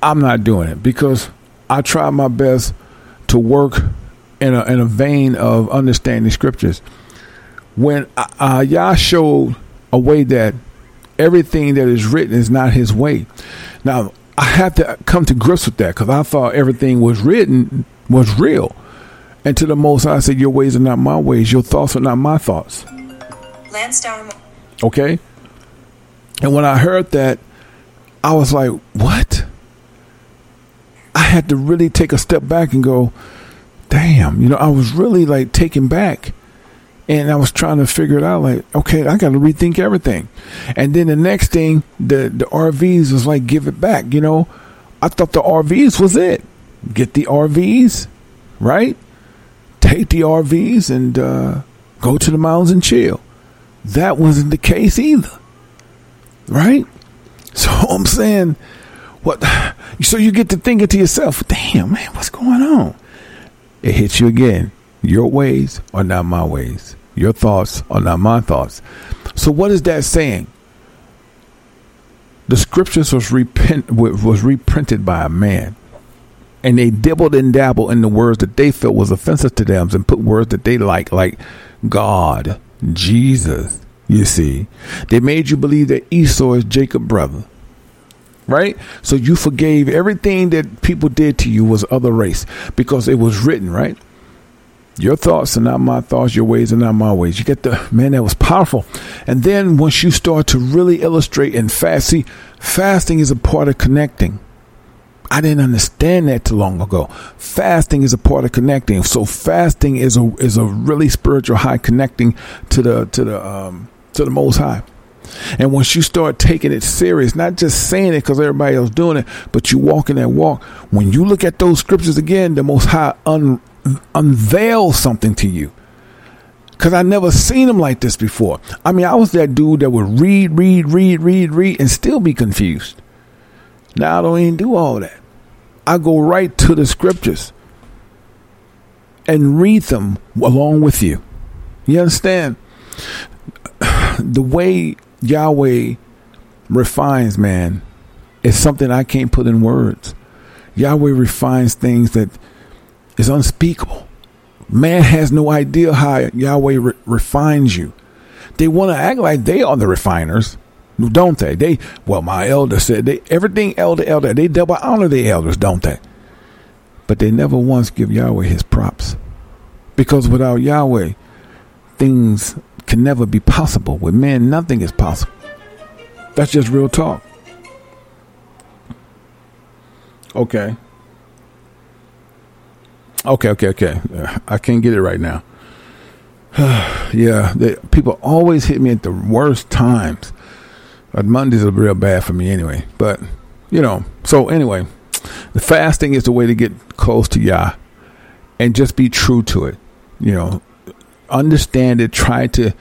I'm not doing it. Because I try my best to work in a, in a vein of understanding scriptures when uh, Yah showed a way that everything that is written is not His way. Now I have to come to grips with that because I thought everything was written was real. And to the most, I said, "Your ways are not my ways. Your thoughts are not my thoughts." Lansdowne. Okay. And when I heard that, I was like, "What?" I had to really take a step back and go, "Damn!" You know, I was really like taken back and I was trying to figure it out. Like, okay, I got to rethink everything. And then the next thing, the the RVs was like, give it back. You know, I thought the RVs was it. Get the RVs, right? Take the RVs and uh, go to the mountains and chill. That wasn't the case either, right? So I'm saying, what? So you get to thinking to yourself, damn man, what's going on? It hits you again your ways are not my ways. Your thoughts are not my thoughts. So what is that saying? The scriptures was repent was reprinted by a man. And they dibbled and dabbled in the words that they felt was offensive to them and put words that they like, like God, Jesus. You see, they made you believe that Esau is Jacob's brother right? So you forgave everything that people did to you was other race because it was written, right? Your thoughts are not my thoughts. Your ways are not my ways. You get the man that was powerful. And then once you start to really illustrate and fast, see, fasting is a part of connecting. I didn't understand that too long ago. Fasting is a part of connecting. So fasting is a is a really spiritual high connecting to the to the um to the Most High. And once you start taking it serious, not just saying it because everybody else doing it, but you walking that walk. When you look at those scriptures again, the Most High un unveil something to you. Because I never seen him like this before. I mean, I was that dude that would read, read, read, read, read, and still be confused. Now I don't even do all that. I go right to the scriptures and read them along with you. You understand? The way Yahweh refines man is something I can't put in words. Yahweh refines things that is unspeakable. Man has no idea how Yahweh re- refines you. They want to act like they are the refiners, don't they? They well, my elder said they everything elder elder they double honor the elders, don't they? But they never once give Yahweh his props, because without Yahweh, things can never be possible. With man, nothing is possible. That's just real talk. Okay. Okay, okay, okay. I can't get it right now. yeah, people always hit me at the worst times. But Mondays are real bad for me anyway. But, you know, so anyway, the fasting is the way to get close to Yah and just be true to it. You know, understand it, try to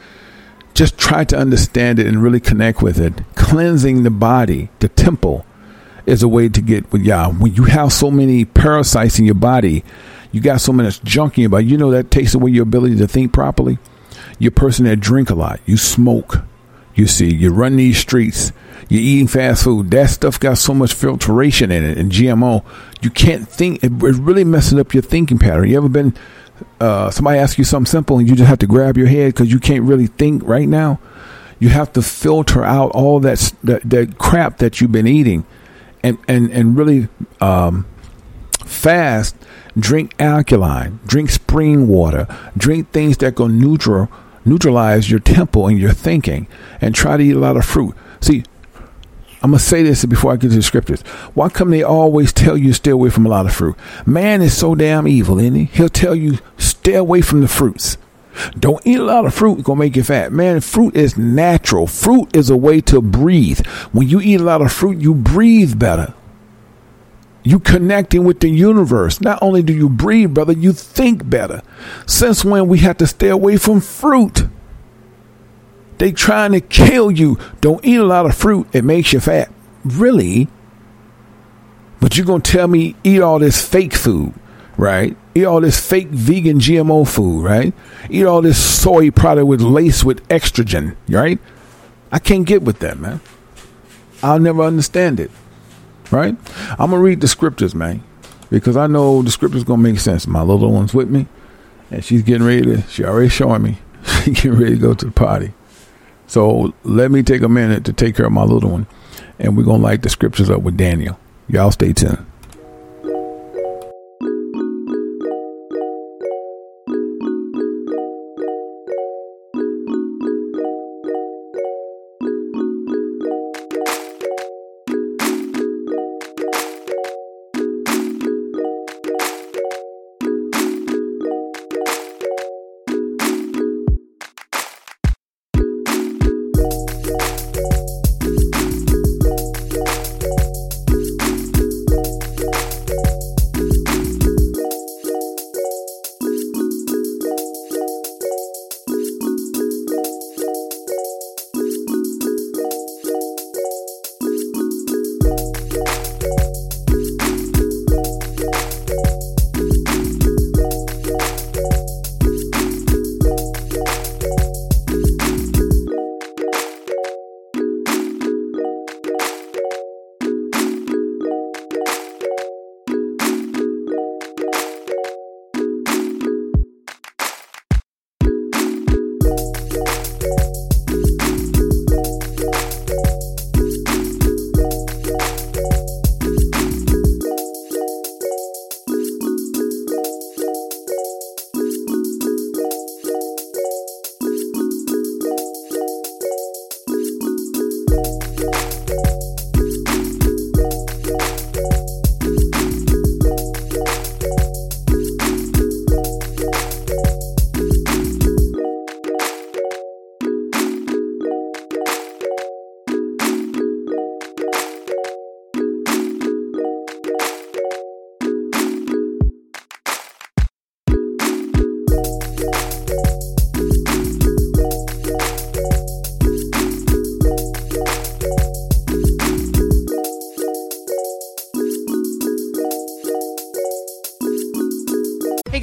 just try to understand it and really connect with it. Cleansing the body, the temple, is a way to get with Yah. When you have so many parasites in your body, you got someone that's junk in your body, you know that takes away your ability to think properly. You're a person that drink a lot, you smoke, you see, you run these streets, you're eating fast food. That stuff got so much filtration in it and GMO, you can't think. It really messes up your thinking pattern. You ever been uh, somebody asks you something simple and you just have to grab your head because you can't really think right now? You have to filter out all that, that that crap that you've been eating, and and and really um, fast. Drink alkaline. Drink spring water. Drink things that go neutral neutralize your temple and your thinking and try to eat a lot of fruit. See, I'm to say this before I get to the scriptures. Why come they always tell you stay away from a lot of fruit? Man is so damn evil, isn't he? He'll tell you stay away from the fruits. Don't eat a lot of fruit, it's gonna make you fat. Man, fruit is natural. Fruit is a way to breathe. When you eat a lot of fruit, you breathe better. You connecting with the universe. Not only do you breathe, brother, you think better. Since when we have to stay away from fruit? They trying to kill you. Don't eat a lot of fruit. It makes you fat. Really? But you're going to tell me eat all this fake food, right? Eat all this fake vegan GMO food, right? Eat all this soy product with lace with estrogen, right? I can't get with that, man. I'll never understand it, right? I'm to read the scriptures, man, because I know the scriptures to make sense. My little one's with me, and she's getting ready to, she already showing me, she's getting ready to go to the party. So let me take a minute to take care of my little one, and we're gonna light the scriptures up with Daniel. Y'all stay tuned.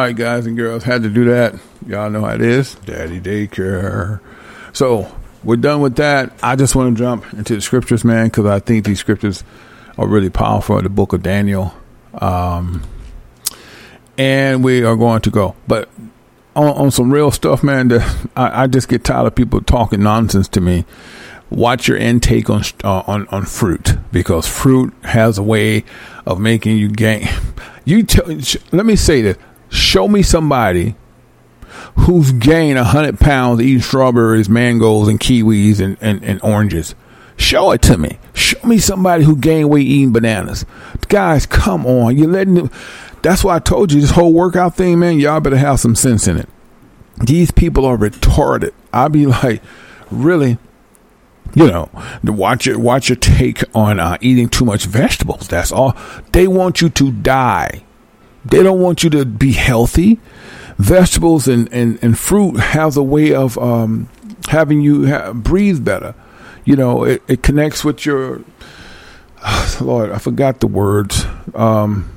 All right, guys and girls, had to do that. Y'all know how it is. Daddy daycare. So we're done with that. I just want to jump into the scriptures, man, because I think these scriptures are really powerful. The book of Daniel, um, and we are going to go. But on, on some real stuff, man, the, I, I just get tired of people talking nonsense to me. Watch your intake on uh, on on fruit because fruit has a way of making you gain. You tell. Let me say this show me somebody who's gained 100 pounds eating strawberries, mangoes, and kiwis and, and, and, oranges. Show it to me. Show me somebody who gained weight eating bananas. Guys, come on. You're letting them. That's why I told you this whole workout thing, man. Y'all better have some sense in it. These people are retarded. I'd be like, really? You know, watch your watch your take on uh, eating too much vegetables. That's all. They want you to die. They don't want you to be healthy. Vegetables and, and, and fruit has a way of um, having you ha- breathe better. You know, it, it connects with your. Lord, I forgot the words. Um,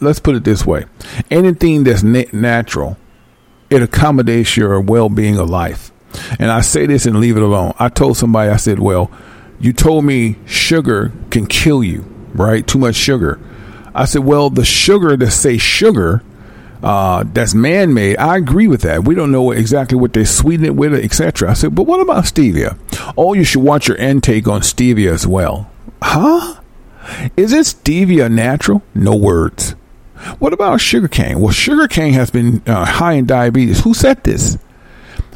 let's put it this way anything that's na- natural, it accommodates your well being of life. And I say this and leave it alone. I told somebody, I said, well, you told me sugar can kill you, right? Too much sugar. I said, well, the sugar to say sugar, uh, that's man made. I agree with that. We don't know exactly what they sweeten it with, etc. I said, but what about stevia? Oh, you should watch your intake on stevia as well. Huh? Is it stevia natural? No words. What about sugarcane? Well, sugarcane has been uh, high in diabetes. Who said this?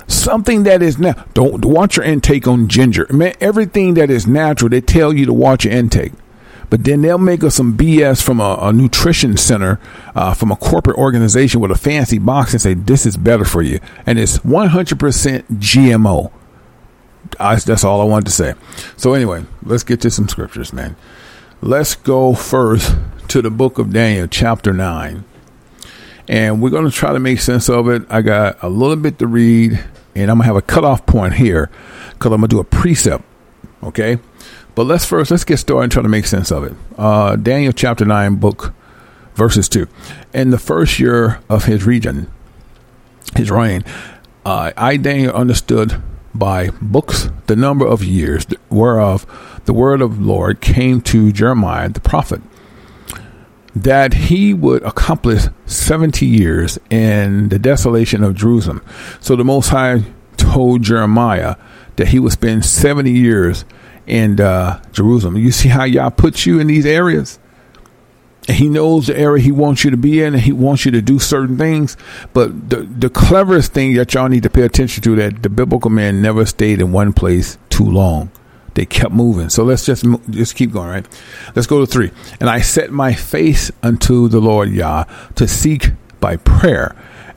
Something that is now. Don't watch your intake on ginger. Man, everything that is natural, they tell you to watch your intake but then they'll make us some BS from a, a nutrition center, uh, from a corporate organization with a fancy box and say, this is better for you. And it's 100% GMO. I, that's all I wanted to say. So, anyway, let's get to some scriptures, man. Let's go first to the book of Daniel, chapter 9. And we're going to try to make sense of it. I got a little bit to read, and I'm going to have a cutoff point here because I'm going to do a precept. Okay? But let's first let's get started and try to make sense of it. Uh, Daniel chapter nine, book verses two. In the first year of his region, his reign, uh, I Daniel understood by books the number of years whereof the word of the Lord came to Jeremiah the prophet that he would accomplish 70 years in the desolation of Jerusalem. So the Most High told Jeremiah that he would spend 70 years in uh, Jerusalem. You see how Yah puts you in these areas? And he knows the area he wants you to be in and he wants you to do certain things. But the, the cleverest thing that y'all need to pay attention to that the biblical man never stayed in one place too long. They kept moving. So let's just just keep going, right? Let's go to three. And I set my face unto the Lord Yah to seek by prayer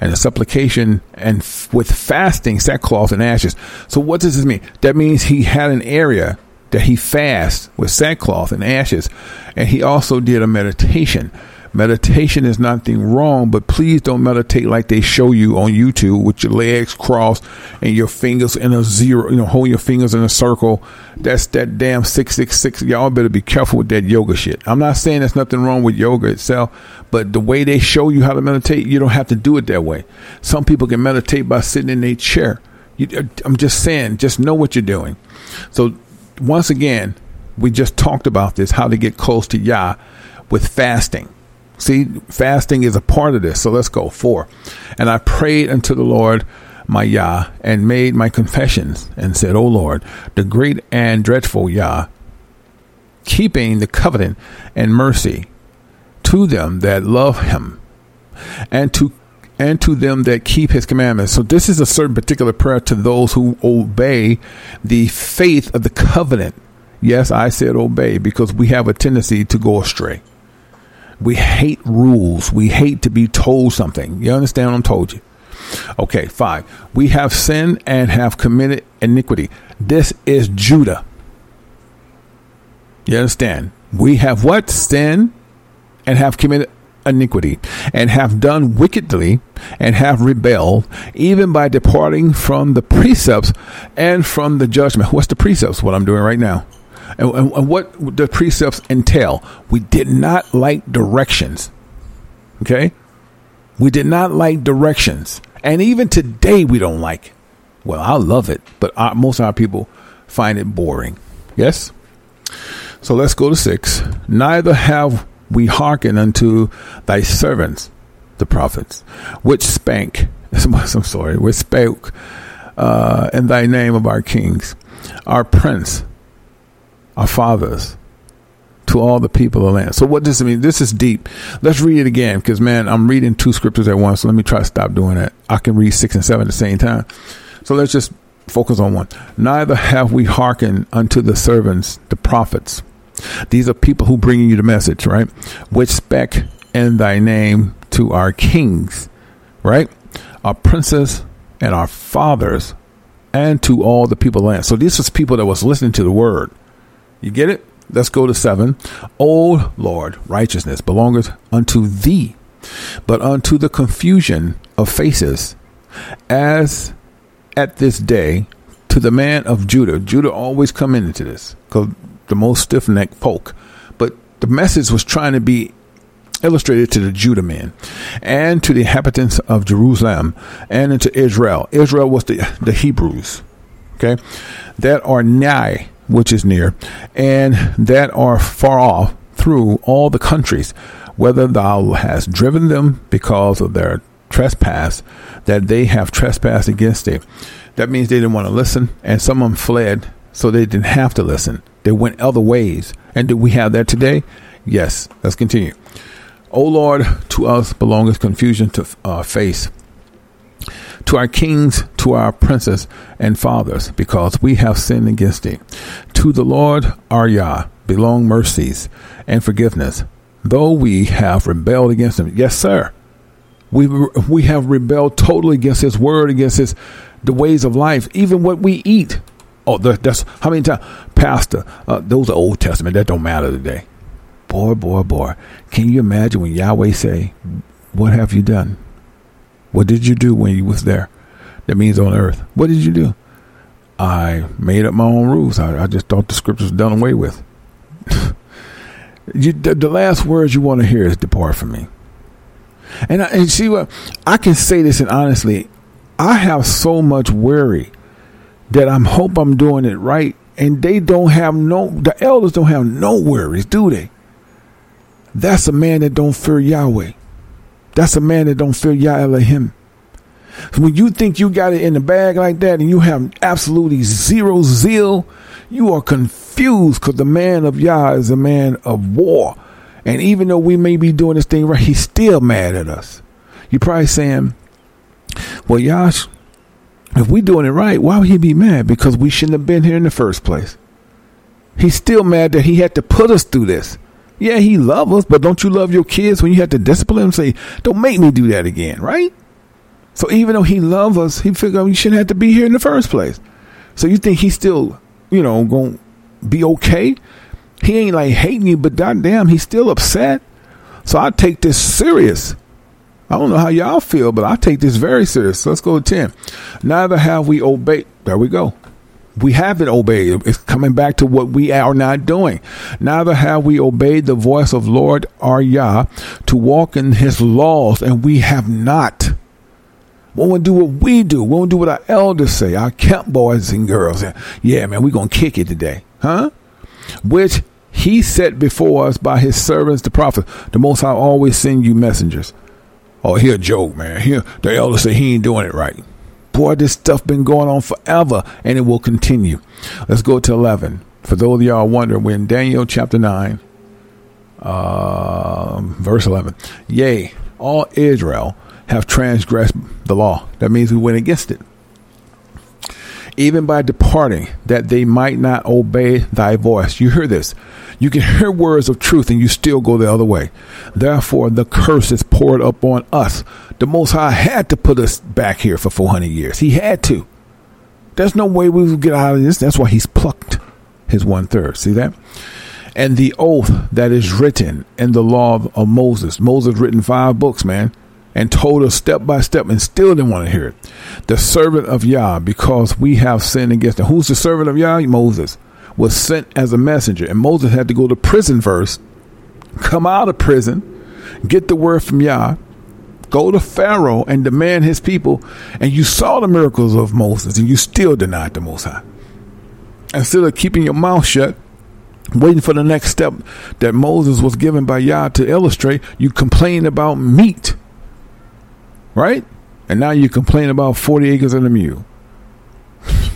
and supplication and f- with fasting, sackcloth and ashes. So what does this mean? That means he had an area that he fast with sackcloth and ashes, and he also did a meditation. Meditation is nothing wrong, but please don't meditate like they show you on YouTube with your legs crossed and your fingers in a zero, you know, hold your fingers in a circle. That's that damn 666. Y'all better be careful with that yoga shit. I'm not saying there's nothing wrong with yoga itself, but the way they show you how to meditate, you don't have to do it that way. Some people can meditate by sitting in a chair. You, uh, I'm just saying, just know what you're doing. So, once again, we just talked about this how to get close to Yah with fasting. See, fasting is a part of this. So let's go. Four. And I prayed unto the Lord my Yah and made my confessions and said, O Lord, the great and dreadful Yah, keeping the covenant and mercy to them that love him and to and to them that keep his commandments. So this is a certain particular prayer to those who obey the faith of the covenant. Yes, I said obey because we have a tendency to go astray. We hate rules. We hate to be told something. You understand what I'm told you? Okay, five. We have sinned and have committed iniquity. This is Judah. You understand? We have what? Sinned and have committed iniquity, and have done wickedly, and have rebelled, even by departing from the precepts and from the judgment. What's the precepts? What I'm doing right now. And, and, what the precepts entail? We did not like directions. Okay? We did not like directions. And even today, we don't like. Well, I love it, but our, most of our people find it boring. Yes? So let's go to six. Neither have we hearken unto thy servants, the prophets, which spank, I'm sorry, which spoke uh, in thy name of our kings, our prince, our fathers, to all the people of the land. So what does it mean? This is deep. Let's read it again because man, I'm reading two scriptures at once. So let me try to stop doing that. I can read six and seven at the same time. So let's just focus on one. Neither have we hearkened unto the servants, the prophets. These are people who bring you the message, right? Which spec in thy name to our kings, right? Our princes and our fathers, and to all the people of the land. So this was people that was listening to the word. You get it? Let's go to seven. O Lord, righteousness belongeth unto thee, but unto the confusion of faces, as at this day to the man of Judah. Judah always come into this because the most stiff necked folk. But the message was trying to be illustrated to the Judah men and to the inhabitants of Jerusalem and into Israel. Israel was the, the Hebrews, okay, that are nigh, which is near, and that are far off through all the countries, whether thou hast driven them because of their trespass, that they have trespassed against thee. That means they didn't want to listen, and some of them fled, so they didn't have to listen. They went other ways. And do we have that today? Yes. Let's continue. O Lord, to us belongeth confusion to uh, face, to our kings, to our princes and fathers, because we have sinned against thee. To the Lord our Yah belong mercies and forgiveness, though we have rebelled against him. Yes, sir. We we have rebelled totally against his word, against his the ways of life, even what we eat. Oh, that's how many times, Pastor? Uh, those are Old Testament. That don't matter today. Boy, boy, boy. Can you imagine when Yahweh say, "What have you done? What did you do when you was there?" That means on earth. What did you do? I made up my own rules. I, I just thought the scriptures done away with. you, the, the, last words you want to hear is "Depart from me." And I, and see what I can say this, and honestly, I have so much worry that I'm hope I'm doing it right. And they don't have no the elders don't have no worries, do they? That's a man that don't fear Yahweh. That's a man that don't fear Yah Elohim. When you think you got it in the bag like that and you have absolutely zero zeal, you are confused because the man of Yah is a man of war. And even though we may be doing this thing right, he's still mad at us. You're probably saying, well, Yash, if we doing it right, why would he be mad? Because we shouldn't have been here in the first place. He's still mad that he had to put us through this. Yeah, he love us, but don't you love your kids when you have to discipline them? Say, don't make me do that again, right? So even though he loves us, he figured we shouldn't have to be here in the first place. So you think he's still, you know, going to be okay? He ain't like hating you, but goddamn, he's still upset. So I take this serious. I don't know how y'all feel, but I take this very serious. Let's go to 10. Neither have we obeyed. There we go. We haven't obeyed. It's coming back to what we are not doing. Neither have we obeyed the voice of Lord our Yah to walk in his laws, and we have not. We want to do what we do. We want to do what our elders say, our camp boys and girls. Yeah, man, we're going to kick it today. Huh? Which he set before us by his servants, the prophets. The Most High always send you messengers. Oh, here joke, man. Here, the elders say he ain't doing it right. Boy, this stuff been going on forever, and it will continue. Let's go to 11. For those of y'all wondering, we're in Daniel chapter 9, uh, verse 11. Yea, all Israel have transgressed the law. That means we went against it. Even by departing, that they might not obey thy voice. You hear this. You can hear words of truth and you still go the other way. Therefore, the curse is poured upon us. The Most High had to put us back here for 400 years. He had to. There's no way we will get out of this. That's why he's plucked his one third. See that? And the oath that is written in the law of Moses. Moses written five books, man and told us step by step and still didn't want to hear it. The servant of Yah, because we have sinned against him. Who's the servant of Yah? Moses was sent as a messenger, and Moses had to go to prison first, come out of prison, get the word from Yah, go to Pharaoh and demand his people, and you saw the miracles of Moses, and you still denied the Most High. Instead of keeping your mouth shut, waiting for the next step that Moses was given by Yah to illustrate, you complain about meat right? And now you complain about 40 acres and a mule.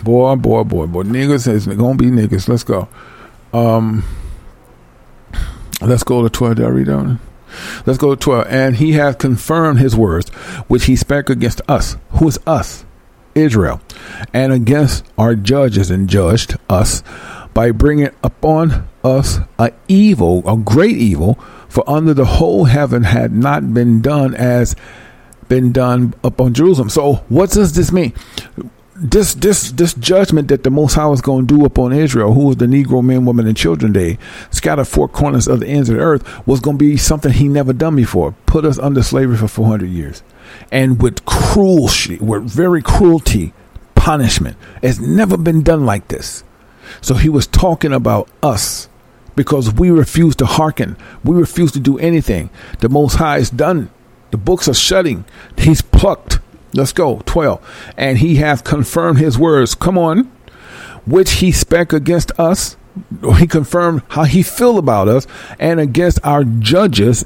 Boy, boy, boy, boy. Niggas is to be niggas. Let's go. Um, let's go to 12. Did I read that Let's go to 12. And he has confirmed his words, which he spake against us. Who is us? Israel. And against our judges and judged us by bringing upon us a evil, a great evil, for under the whole heaven had not been done as been done upon Jerusalem. So what does this mean? This this this judgment that the Most High was going to do upon Israel, who was the Negro men, women, and children day, scattered four corners of the ends of the earth, was going to be something he never done before. Put us under slavery for four hundred years, and with cruel, with very cruelty, punishment. It's never been done like this. So he was talking about us because we refuse to hearken. We refuse to do anything. The Most High is done the books are shutting. He's plucked. Let's go. 12. And he hath confirmed his words. Come on. Which he spake against us. He confirmed how he feel about us and against our judges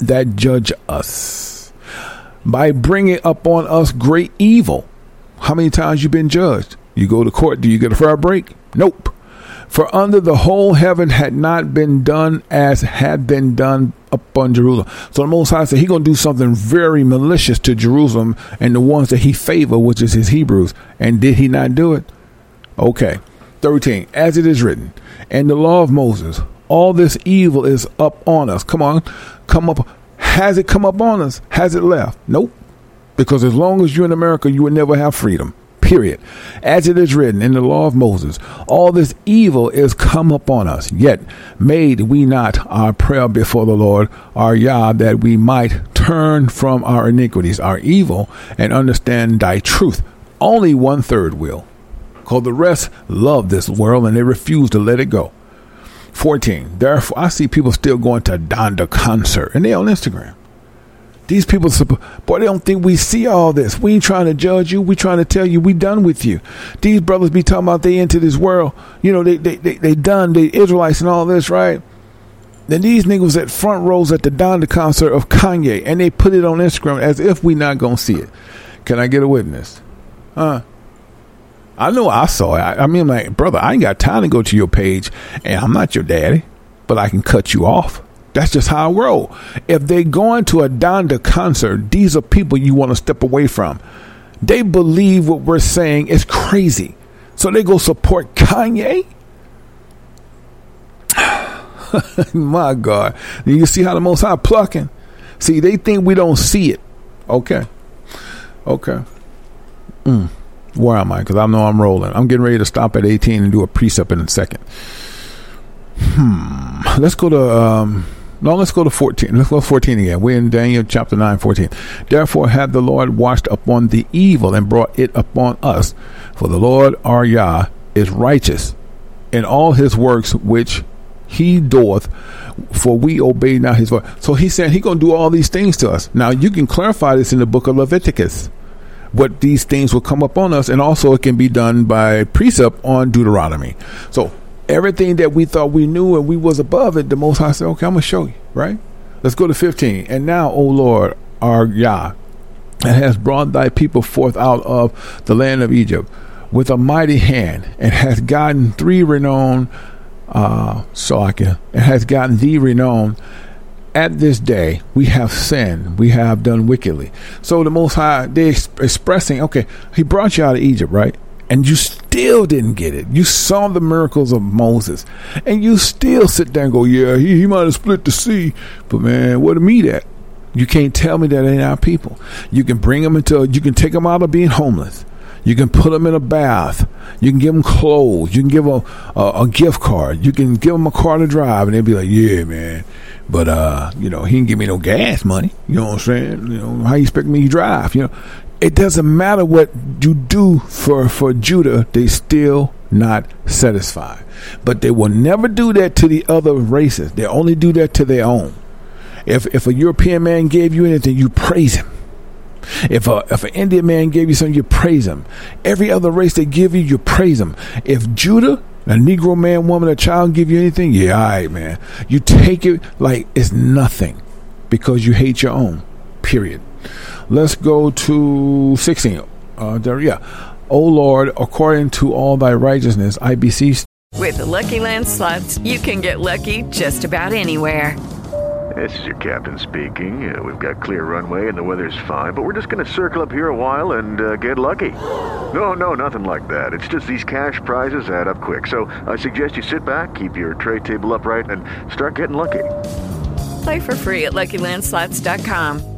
that judge us by bringing upon us great evil. How many times you been judged? You go to court. Do you get a fair break? Nope. For under the whole heaven had not been done as had been done upon Jerusalem. So the Most High said He gonna do something very malicious to Jerusalem and the ones that He favor, which is His Hebrews. And did He not do it? Okay. 13. As it is written, and the law of Moses, all this evil is up on us. Come on, come up. Has it come up on us? Has it left? Nope. Because as long as you're in America, you will never have freedom period. As it is written in the law of Moses, all this evil is come upon us. Yet made we not our prayer before the Lord our Yah that we might turn from our iniquities, our evil, and understand thy truth. Only one third will. Because the rest love this world and they refuse to let it go. 14. Therefore, I see people still going to Donda concert and they on Instagram. These people, boy, they don't think we see all this. We ain't trying to judge you. We trying to tell you we done with you. These brothers be talking about they into this world. You know, they they they, they done. They Israelites and all this, right? Then these niggas at front rows at the Donda concert of Kanye, and they put it on Instagram as if we not gonna see it. Can I get a witness? Huh? I know I saw it. I, I mean, like, brother, I ain't got time to go to your page, and I'm not your daddy, but I can cut you off. That's just how I roll. If they going to a Donda concert, these are people you want to step away from. They believe what we're saying is crazy. So they go support Kanye? My God. You see how the Most High plucking? See, they think we don't see it. Okay. Okay. Mm. Where am I? Because I know I'm rolling. I'm getting ready to stop at 18 and do a precept in a second. Hmm. Let's go to. Um, no, let's go to 14. Let's go to 14 again. We're in Daniel chapter 9, 14. Therefore had the Lord watched upon the evil and brought it upon us. For the Lord our Yah is righteous in all his works which he doeth, for we obey not his voice. So he said he gonna do all these things to us. Now you can clarify this in the book of Leviticus. What these things will come upon us, and also it can be done by precept on Deuteronomy. So everything that we thought we knew and we was above it, the Most High said, "Okay, I'm gonna show you." Right? Let's go to 15. And now, O Lord, our Yah, and has brought thy people forth out of the land of Egypt with a mighty hand, and has gotten three renowned uh, Salakia, and has gotten thee renown. At this day, we have sinned, we have done wickedly. So the Most High, they expressing, okay, He brought you out of Egypt, right? And you still didn't get it. You saw the miracles of Moses, and you still sit there and go, "Yeah, he, he might have split the sea, but man, where the meat at?" You can't tell me that ain't our people. You can bring them into, you can take them out of being homeless. You can put them in a bath. You can give them clothes. You can give them a, a, gift card. You can give them a car to drive, and they'll be like, "Yeah, man." But uh, you know, he didn't give me no gas money. You know what I'm saying? You know, how you expect me to drive? You know, it doesn't matter what you do for for Judah. They still not satisfied. But they will never do that to the other races. They only do that to their own. If if a European man gave you anything, you praise him. If a if an Indian man gave you something, you praise him. Every other race they give you, you praise him. If Judah, a Negro man, woman, a child give you anything, yeah, all right, man. You take it like it's nothing because you hate your own. Period. Let's go to sixteen. Uh, there, yeah. O Lord, according to all thy righteousness, I beseech. With the Lucky Land slots, you can get lucky just about anywhere. This is your captain speaking. Uh, we've got clear runway and the weather's fine, but we're just going to circle up here a while and uh, get lucky. No, no, nothing like that. It's just these cash prizes add up quick. So I suggest you sit back, keep your tray table upright, and start getting lucky. Play for free at LuckyLandSlots.com.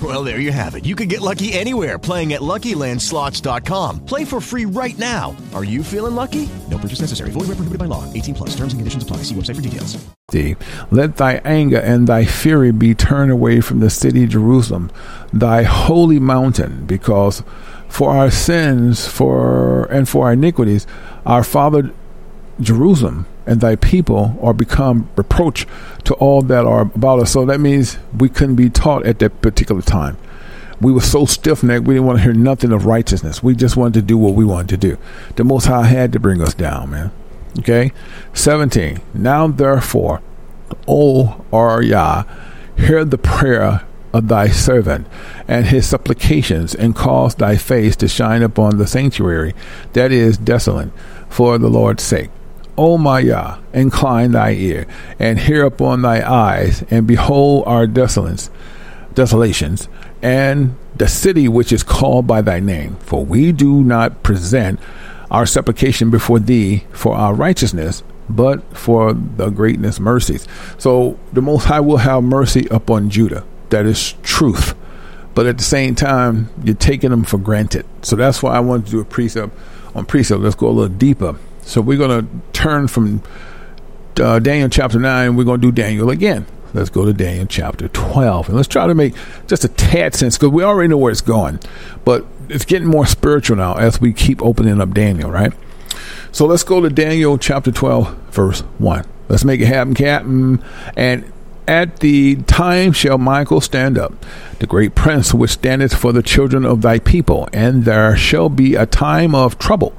Well, there you have it. You can get lucky anywhere playing at LuckyLandSlots.com. Play for free right now. Are you feeling lucky? No purchase necessary. Void where prohibited by law. 18 plus. Terms and conditions apply. See website for details. Let thy anger and thy fury be turned away from the city Jerusalem, thy holy mountain, because for our sins, for and for our iniquities, our father Jerusalem and thy people are become reproach to all that are about us. So that means we couldn't be taught at that particular time. We were so stiff necked, we didn't want to hear nothing of righteousness. We just wanted to do what we wanted to do. The Most High had to bring us down, man. Okay? 17. Now therefore, O Yah, hear the prayer of thy servant and his supplications, and cause thy face to shine upon the sanctuary that is desolate, for the Lord's sake. O my Yah, incline thy ear, and hear upon thy eyes, and behold our desolations, desolations, and the city which is called by thy name. For we do not present our supplication before thee for our righteousness, but for the greatness mercies. So the Most High will have mercy upon Judah that is truth. But at the same time, you're taking them for granted. So that's why I wanted to do a precept on precept. Let's go a little deeper. So we're going to turn from uh, Daniel chapter 9, we're going to do Daniel again. Let's go to Daniel chapter 12. And let's try to make just a tad sense because we already know where it's going. But it's getting more spiritual now as we keep opening up Daniel, right? So let's go to Daniel chapter 12, verse 1. Let's make it happen, Captain. And at the time shall Michael stand up, the great prince which standeth for the children of thy people, and there shall be a time of trouble,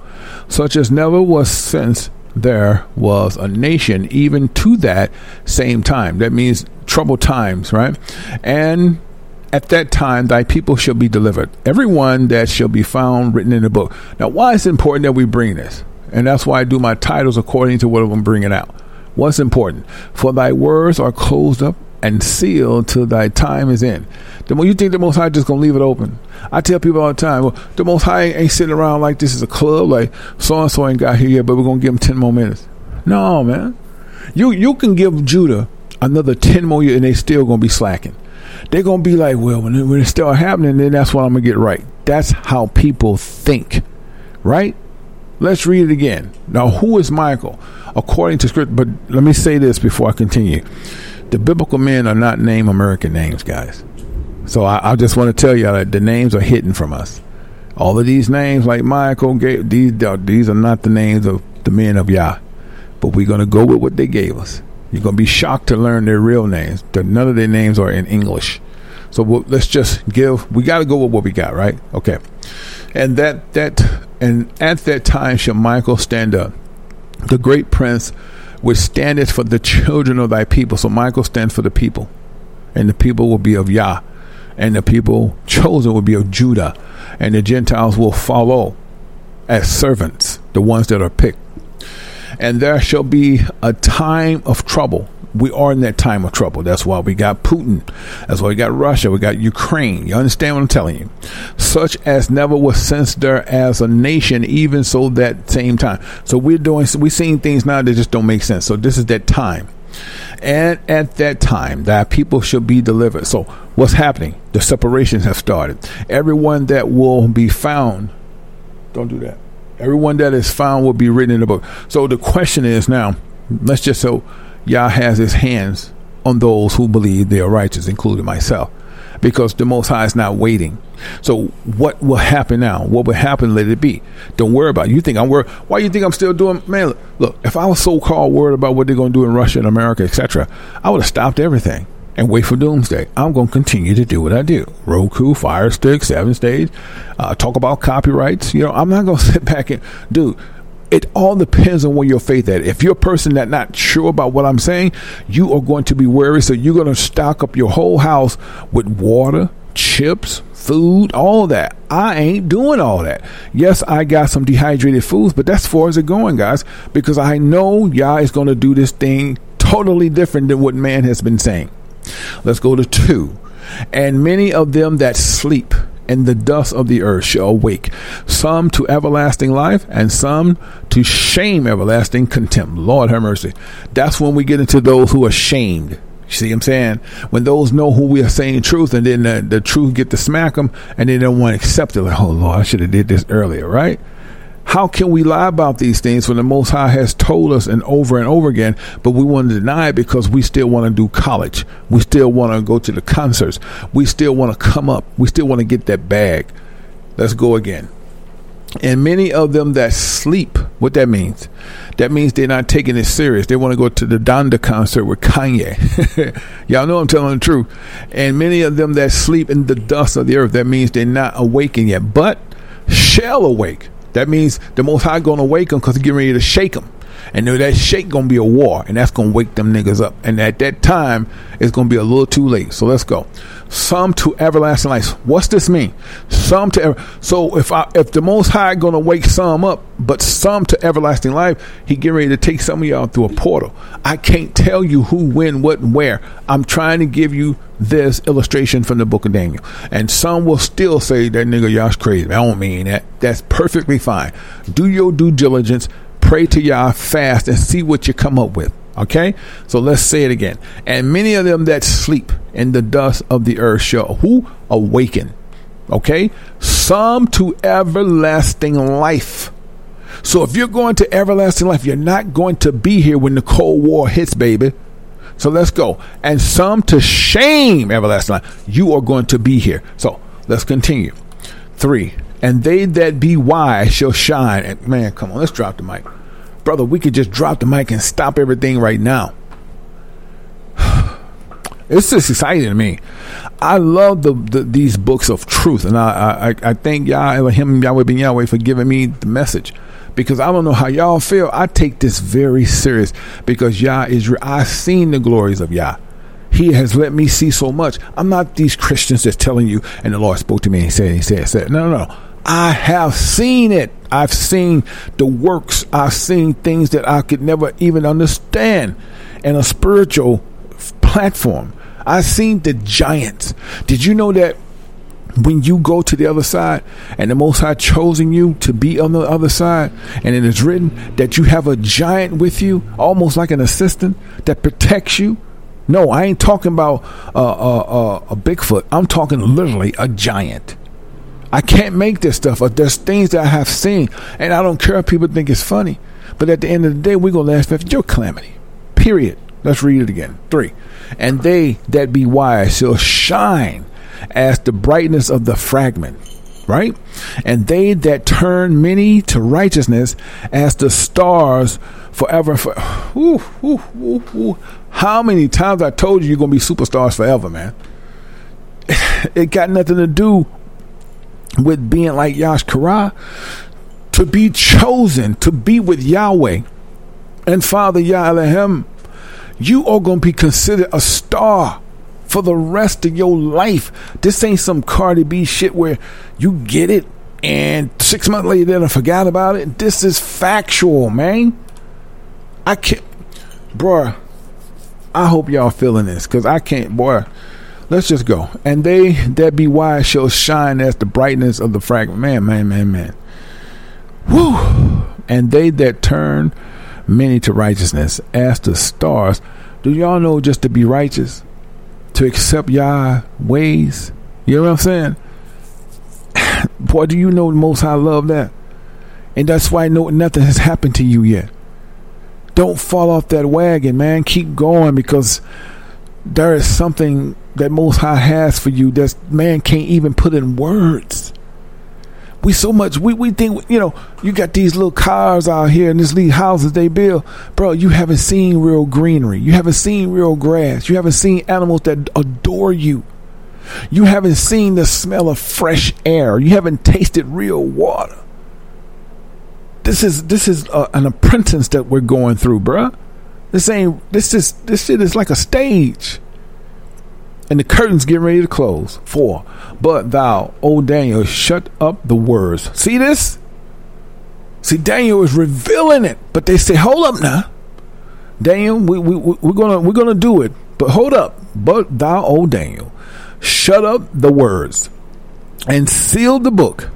such as never was since there was a nation, even to that same time. That means troubled times, right? And at that time thy people shall be delivered, everyone that shall be found written in the book. Now, why is it important that we bring this? And that's why I do my titles according to what I'm bringing out. What's important? For thy words are closed up and sealed till thy time is in. The more you think the Most High just gonna leave it open. I tell people all the time, well, the Most High ain't sitting around like this is a club, like so and so ain't got here yet, but we're gonna give him ten more minutes. No, man. You you can give Judah another ten more years, and they still gonna be slacking. They're gonna be like, well, when it, when it start happening, then that's what I'm gonna get right. That's how people think, right? Let's read it again. Now, who is Michael? According to script, but let me say this before I continue. The biblical men are not named American names, guys. So I, I just want to tell you that the names are hidden from us. All of these names, like Michael, gave, these uh, these are not the names of the men of Yah, but we're going to go with what they gave us. You're going to be shocked to learn their real names. None of their names are in English. So we'll, let's just give. We got to go with what we got, right? Okay. And that that and at that time shall Michael stand up, the great prince, which standeth for the children of thy people. So Michael stands for the people, and the people will be of Yah, and the people chosen will be of Judah, and the Gentiles will follow as servants, the ones that are picked. And there shall be a time of trouble we are in that time of trouble. That's why we got Putin. That's why we got Russia. We got Ukraine. You understand what I'm telling you? Such as never was since there as a nation, even so that same time. So we're doing, we're seeing things now that just don't make sense. So this is that time. And at that time, that people should be delivered. So what's happening? The separations have started. Everyone that will be found, don't do that. Everyone that is found will be written in the book. So the question is now, let's just so Yah has his hands on those who believe they are righteous, including myself, because the Most High is not waiting. So, what will happen now? What will happen? Let it be. Don't worry about it. You think I'm worried? Why you think I'm still doing? Man, look, if I was so called worried about what they're going to do in Russia and America, etc., I would have stopped everything and wait for doomsday. I'm going to continue to do what I do. Roku, Fire Stick, Seven Stage, uh, talk about copyrights. You know, I'm not going to sit back and, dude, it all depends on where your faith at. If you're a person that not sure about what I'm saying, you are going to be worried. So you're going to stock up your whole house with water, chips, food, all that. I ain't doing all that. Yes, I got some dehydrated foods, but that's far as it going, guys, because I know Yah is going to do this thing totally different than what man has been saying. Let's go to two. And many of them that sleep and the dust of the earth shall awake, some to everlasting life, and some to shame everlasting contempt. Lord have mercy. That's when we get into those who are shamed. You see what I'm saying? When those know who we are saying truth, and then the, the truth get to smack them, and they don't want to accept it. Like, oh Lord, I should have did this earlier, right? How can we lie about these things when the Most High has told us and over and over again, but we want to deny it because we still want to do college. We still want to go to the concerts. We still want to come up. We still want to get that bag. Let's go again. And many of them that sleep, what that means? That means they're not taking it serious. They want to go to the Donda concert with Kanye. Y'all know I'm telling the truth. And many of them that sleep in the dust of the earth, that means they're not awakened yet, but shall awake. That means the Most High to wake them because He's getting ready to shake them. And that shake to be a war, and that's to wake them niggas up. And at that time, it's to be a little too late. So let's go. Some to everlasting life. What's this mean? Some to ever. So if I if the Most High going to wake some up, but some to everlasting life, He getting ready to take some of y'all through a portal. I can't tell you who, when, what, and where. I'm trying to give you this illustration from the book of Daniel. And some will still say that nigga y'all's crazy. I don't mean that. That's perfectly fine. Do your due diligence pray to Yah, fast, and see what you come up with. Okay? So let's say it again. And many of them that sleep in the dust of the earth shall who? Awaken. Okay? Some to everlasting life. So if you're going to everlasting life, you're not going to be here when the Cold War hits, baby. So let's go. And some to shame everlasting life. You are going to be here. So let's continue. Three. And they that be wise shall shine. And man, come on, let's drop the mic brother, we could just drop the mic and stop everything right now. It's just exciting to me. I love the, the these books of truth, and I I, I thank Yah Elohim Yahweh Ben Yahweh for giving me the message because I don't know how y'all feel. I take this very serious because Yah is. I've seen the glories of Yah. He has let me see so much. I'm not these Christians that's telling you, and the Lord spoke to me and he said, he said, said. No, no, no. I have seen it. I've seen the works. I've seen things that I could never even understand in a spiritual platform. I've seen the giants. Did you know that when you go to the other side and the Most High chosen you to be on the other side, and it is written that you have a giant with you, almost like an assistant that protects you? No, I ain't talking about uh, uh, uh, a Bigfoot. I'm talking literally a giant. I can't make this stuff. There's things that I have seen, and I don't care if people think it's funny. But at the end of the day, we're going to laugh at your calamity. Period. Let's read it again. Three. And they that be wise shall shine as the brightness of the fragment. Right? And they that turn many to righteousness as the stars forever. For, ooh, ooh, ooh, ooh. How many times I told you you're going to be superstars forever, man? It got nothing to do with being like Yash Kara, to be chosen to be with Yahweh and Father Yahweh, you are going to be considered a star for the rest of your life. This ain't some Cardi B shit where you get it and six months later then I forgot about it. This is factual, man. I can't, bruh. I hope y'all feeling this because I can't, boy. Let's just go. And they that be wise shall shine as the brightness of the fragment. Man, man, man, man. Whew. And they that turn many to righteousness as the stars. Do y'all know just to be righteous? To accept Yah ways? You know what I'm saying? Boy, do you know the most I love that? And that's why no nothing has happened to you yet. Don't fall off that wagon, man. Keep going because there is something that Most High has for you that man can't even put in words. We so much we, we think you know you got these little cars out here and these little houses they build, bro. You haven't seen real greenery. You haven't seen real grass. You haven't seen animals that adore you. You haven't seen the smell of fresh air. You haven't tasted real water. This is this is a, an apprentice that we're going through, bruh. This ain't this is this shit is like a stage. And the curtains getting ready to close. Four. But thou, O Daniel, shut up the words. See this? See, Daniel is revealing it, but they say, "Hold up now, Daniel. We we we're gonna we're gonna do it, but hold up. But thou, O Daniel, shut up the words, and seal the book,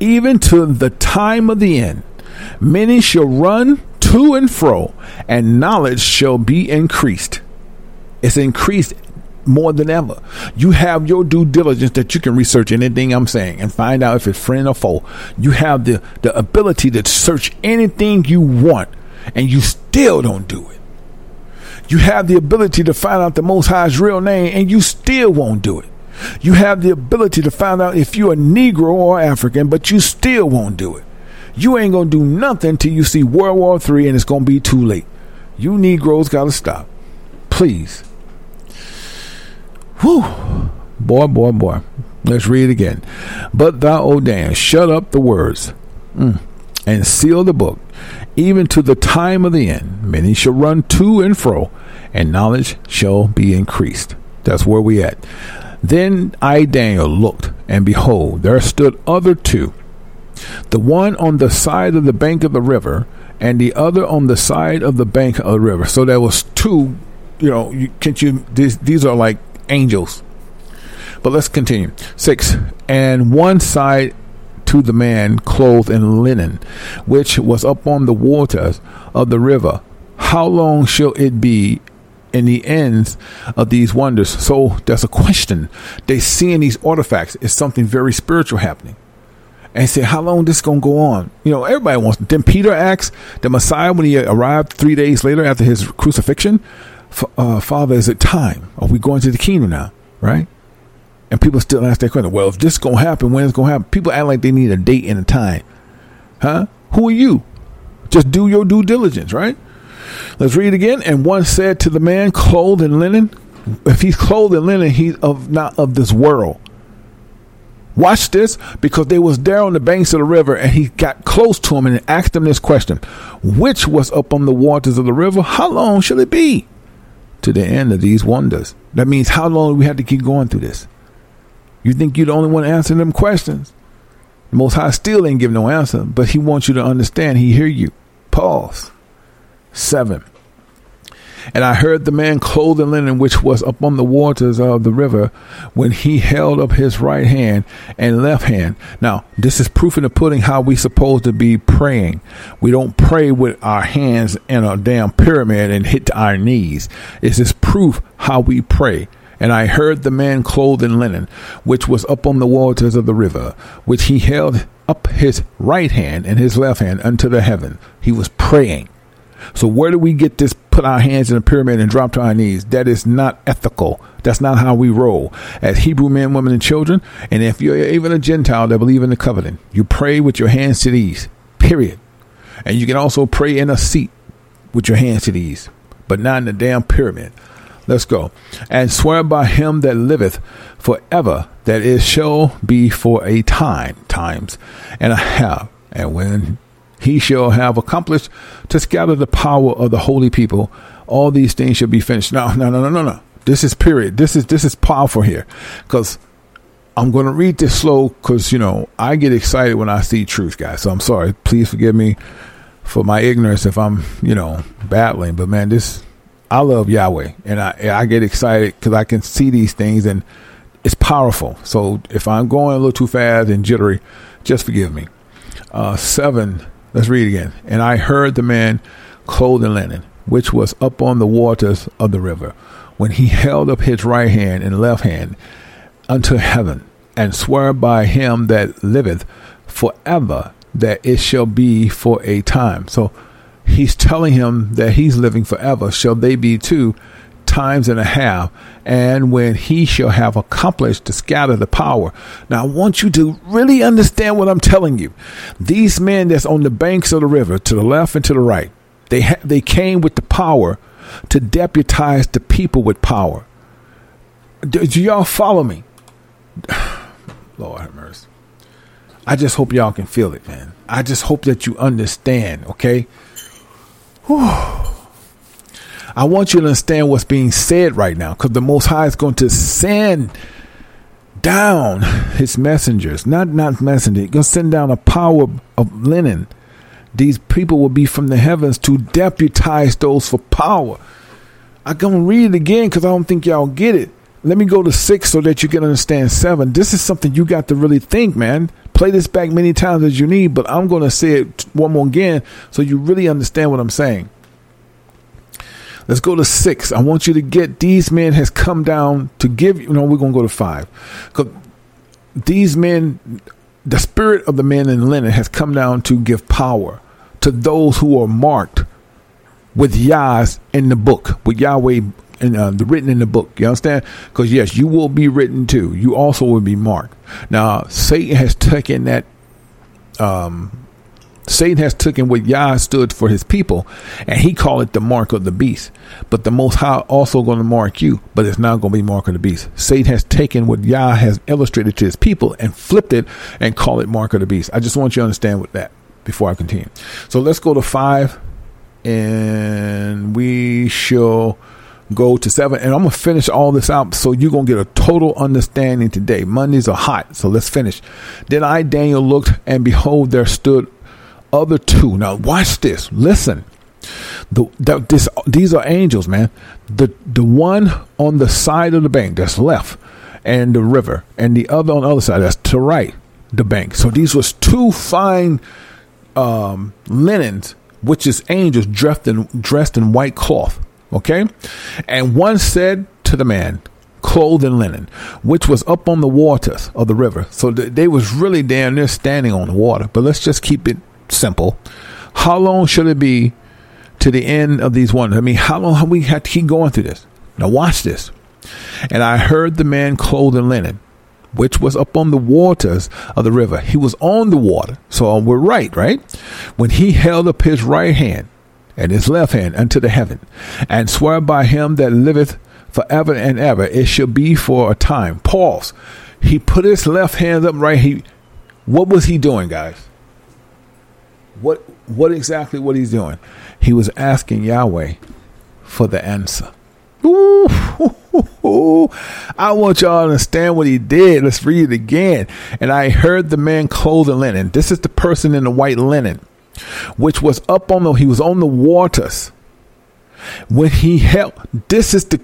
even to the time of the end. Many shall run to and fro, and knowledge shall be increased. It's increased more than ever. You have your due diligence that you can research anything I'm saying and find out if it's friend or foe. You have the, the ability to search anything you want and you still don't do it. You have the ability to find out the Most High's real name and you still won't do it. You have the ability to find out if you're a Negro or African, but you still won't do it. You ain't gonna do nothing till you see World War III and it's gonna be too late. You Negroes gotta stop. Please. Whew. Boy, boy, boy. Let's read it again. But thou, O Dan, shut up the words mm, and seal the book, even to the time of the end. Many shall run to and fro, and knowledge shall be increased. That's where we at. Then I, Daniel, looked, and behold, there stood other two, the one on the side of the bank of the river, and the other on the side of the bank of the river. So there was two. You know, you, can't you? These, these are like angels. But let's continue. Six. And one side to the man clothed in linen, which was upon the waters of the river. How long shall it be in the ends of these wonders? So that's a question. They seeing these artifacts is something very spiritual happening. And say, how long this gonna go on? You know, everybody wants. Then Peter asks the Messiah when he arrived three days later after his crucifixion, uh, Father, is it time? Are we going to the kingdom now? Right? And people still ask that question. Well, if this is gonna happen, when it's gonna happen? People act like they need a date and a time. Huh? Who are you? Just do your due diligence, right? Let's read again. And one said to the man clothed in linen, if he's clothed in linen, he's of not of this world. Watch this because they was there on the banks of the river and he got close to him and asked him this question. Which was up on the waters of the river? How long shall it be? To the end of these wonders. That means how long we have to keep going through this? You think you're the only one answering them questions? The Most High still ain't giving no answer, but He wants you to understand. He hear you. Pause. Seven. And I heard the man clothed in linen, which was upon the waters of the river, when he held up his right hand and left hand. Now, this is proof in the pudding how we supposed to be praying. We don't pray with our hands in a damn pyramid and hit our knees. This is proof how we pray. And I heard the man clothed in linen, which was upon the waters of the river, which he held up his right hand and his left hand unto the heaven. He was praying. So where do we get this put our hands in a pyramid and drop to our knees? That is not ethical. That's not how we roll. As Hebrew men, women, and children, and if you're even a Gentile that believe in the covenant, you pray with your hands to these. Period. And you can also pray in a seat with your hands to these, but not in the damn pyramid. Let's go. And swear by him that liveth forever that it shall be for a time, times and a half. And when he shall have accomplished to scatter the power of the holy people. All these things shall be finished. Now, no, no, no, no, no. This is period. This is this is powerful here, because I'm going to read this slow because you know I get excited when I see truth, guys. So I'm sorry. Please forgive me for my ignorance if I'm you know battling. But man, this I love Yahweh, and I I get excited because I can see these things and it's powerful. So if I'm going a little too fast and jittery, just forgive me. Uh, seven Let's read again. And I heard the man clothed in linen, which was up on the waters of the river, when he held up his right hand and left hand unto heaven, and swore by him that liveth forever that it shall be for a time. So he's telling him that he's living forever. Shall they be too? Times and a half, and when he shall have accomplished to scatter the power. Now, I want you to really understand what I'm telling you. These men that's on the banks of the river, to the left and to the right, they ha- they came with the power to deputize the people with power. Do, do y'all follow me? Lord have mercy. I just hope y'all can feel it, man. I just hope that you understand, okay? Whew. I want you to understand what's being said right now because the Most High is going to send down his messengers, not not messenger. He's going to send down a power of linen. These people will be from the heavens to deputize those for power. I'm going to read it again because I don't think y'all get it. Let me go to six so that you can understand seven. This is something you got to really think, man. Play this back many times as you need, but I'm going to say it one more again so you really understand what I'm saying. Let's go to six. I want you to get these men has come down to give you. No, we're going to go to five. Because these men, the spirit of the men in linen has come down to give power to those who are marked with Yah's in the book, with Yahweh and uh, the written in the book. You understand? Because yes, you will be written too. You also will be marked. Now, Satan has taken that um, Satan has taken what Yah stood for his people, and he called it the mark of the beast. But the Most High also going to mark you, but it's not going to be mark of the beast. Satan has taken what Yah has illustrated to his people and flipped it and called it mark of the beast. I just want you to understand with that before I continue. So let's go to five, and we shall go to seven. And I'm going to finish all this out so you're going to get a total understanding today. Mondays are hot, so let's finish. Then I, Daniel, looked, and behold, there stood other two. Now watch this. Listen. The, the, this, these are angels, man. The the one on the side of the bank that's left, and the river, and the other on the other side that's to right, the bank. So these was two fine um, linens, which is angels dressed in dressed in white cloth. Okay, and one said to the man, clothed in linen, which was up on the waters of the river. So th- they was really down there standing on the water. But let's just keep it simple. How long should it be to the end of these wonders? I mean, how long have we had to keep going through this? Now, watch this. And I heard the man clothed in linen, which was upon the waters of the river. He was on the water. So uh, we're right, right? When he held up his right hand and his left hand unto the heaven, and swore by him that liveth forever and ever, it shall be for a time. Pause. He put his left hand up right. He, what was he doing, guys? What what exactly what he's doing? He was asking Yahweh for the answer. Ooh, I want y'all to understand what he did. Let's read it again. And I heard the man clothed in linen. This is the person in the white linen, which was up on the, he was on the waters. When he held, this is the,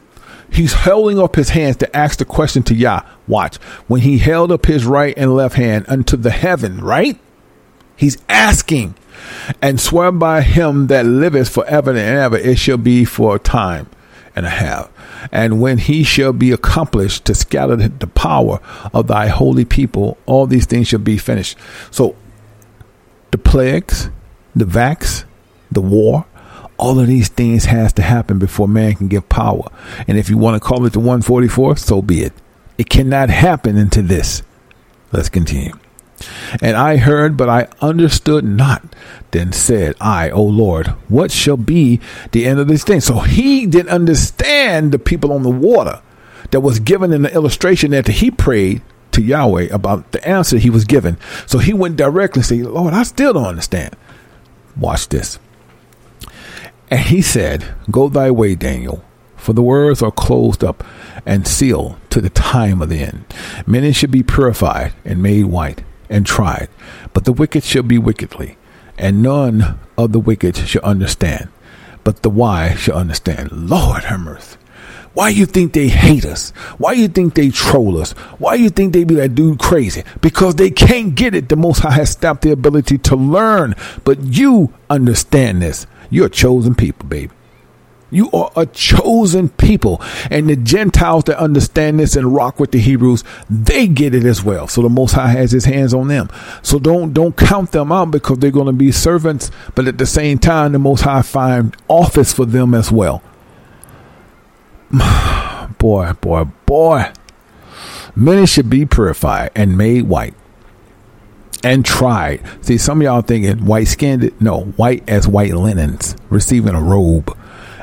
he's holding up his hands to ask the question to Yah. Watch. When he held up his right and left hand unto the heaven, right? He's asking and swear by him that liveth forever and ever, it shall be for a time and a half. And when he shall be accomplished to scatter the power of thy holy people, all these things shall be finished. So the plagues, the vax, the war, all of these things has to happen before man can give power. And if you want to call it the 144, so be it. It cannot happen into this. Let's continue. And I heard, but I understood not. Then said I, O Lord, what shall be the end of this thing? So he didn't understand the people on the water that was given in the illustration that he prayed to Yahweh about the answer he was given. So he went directly and said, Lord, I still don't understand. Watch this. And he said, Go thy way, Daniel, for the words are closed up and sealed to the time of the end. Many should be purified and made white and tried, but the wicked shall be wickedly, and none of the wicked shall understand, but the wise shall understand. Lord have mercy. Why you think they hate us? Why you think they troll us? Why you think they be that dude crazy? Because they can't get it. The Most High has stopped their ability to learn. But you understand this. You're a chosen people, baby. You are a chosen people. And the Gentiles that understand this and rock with the Hebrews, they get it as well. So the Most High has his hands on them. So don't, don't count them out because they're going to be servants. But at the same time, the Most High find office for them as well. boy, boy, boy. Many should be purified and made white and tried. See, some of y'all thinking white skinned. No, white as white linens, receiving a robe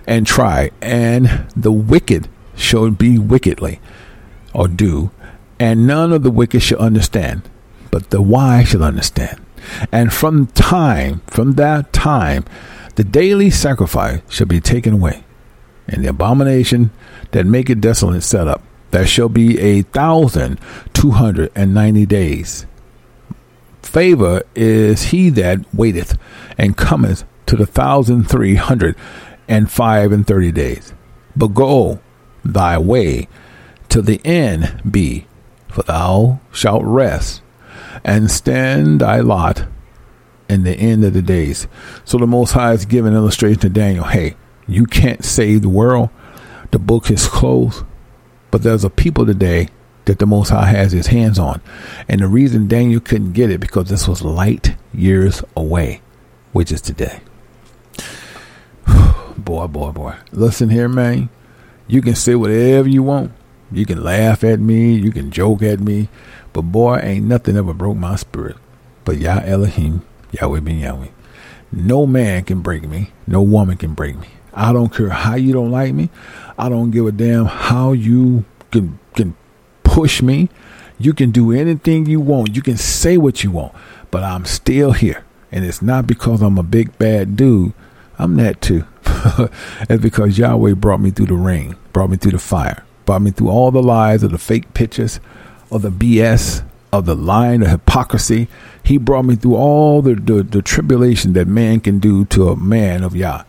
and try, and the wicked shall be wickedly, or do, and none of the wicked shall understand, but the wise shall understand. And from time, from that time, the daily sacrifice shall be taken away, and the abomination that make it desolate set up. There shall be a thousand two hundred and ninety days. Favor is he that waiteth and cometh to the thousand three hundred and five and thirty days. But go thy way till the end be, for thou shalt rest and stand thy lot in the end of the days. So the Most High is giving illustration to Daniel. Hey, you can't save the world. The book is closed, but there's a people today that the Most High has His hands on, and the reason Daniel couldn't get it because this was light years away, which is today boy, boy, boy. Listen here, man. You can say whatever you want. You can laugh at me. You can joke at me. But boy, ain't nothing ever broke my spirit. But Yah Elohim, Yahweh ben Yahweh. No man can break me. No woman can break me. I don't care how you don't like me. I don't give a damn how you can can push me. You can do anything you want. You can say what you want. But I'm still here. And it's not because I'm a big bad dude. I'm that too. it's because Yahweh brought me through the rain, brought me through the fire, brought me through all the lies of the fake pictures, of the BS, of the lying, the hypocrisy. He brought me through all the, the, the tribulation that man can do to a man of Yah.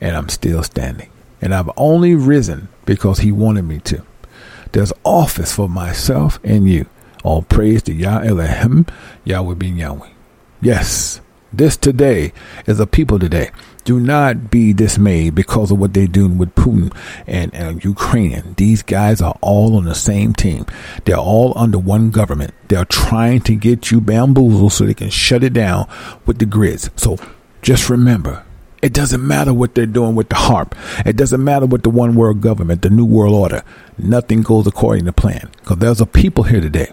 And I'm still standing. And I've only risen because he wanted me to. There's office for myself and you. All praise to Yah Elohim, Yahweh ben Yahweh. Yes, this today is a people today do not be dismayed because of what they're doing with Putin and, and Ukrainian. These guys are all on the same team. They're all under one government. They're trying to get you bamboozled so they can shut it down with the grids. So just remember, it doesn't matter what they're doing with the HAARP. It doesn't matter with the one world government, the new world order. Nothing goes according to plan. Because there's a people here today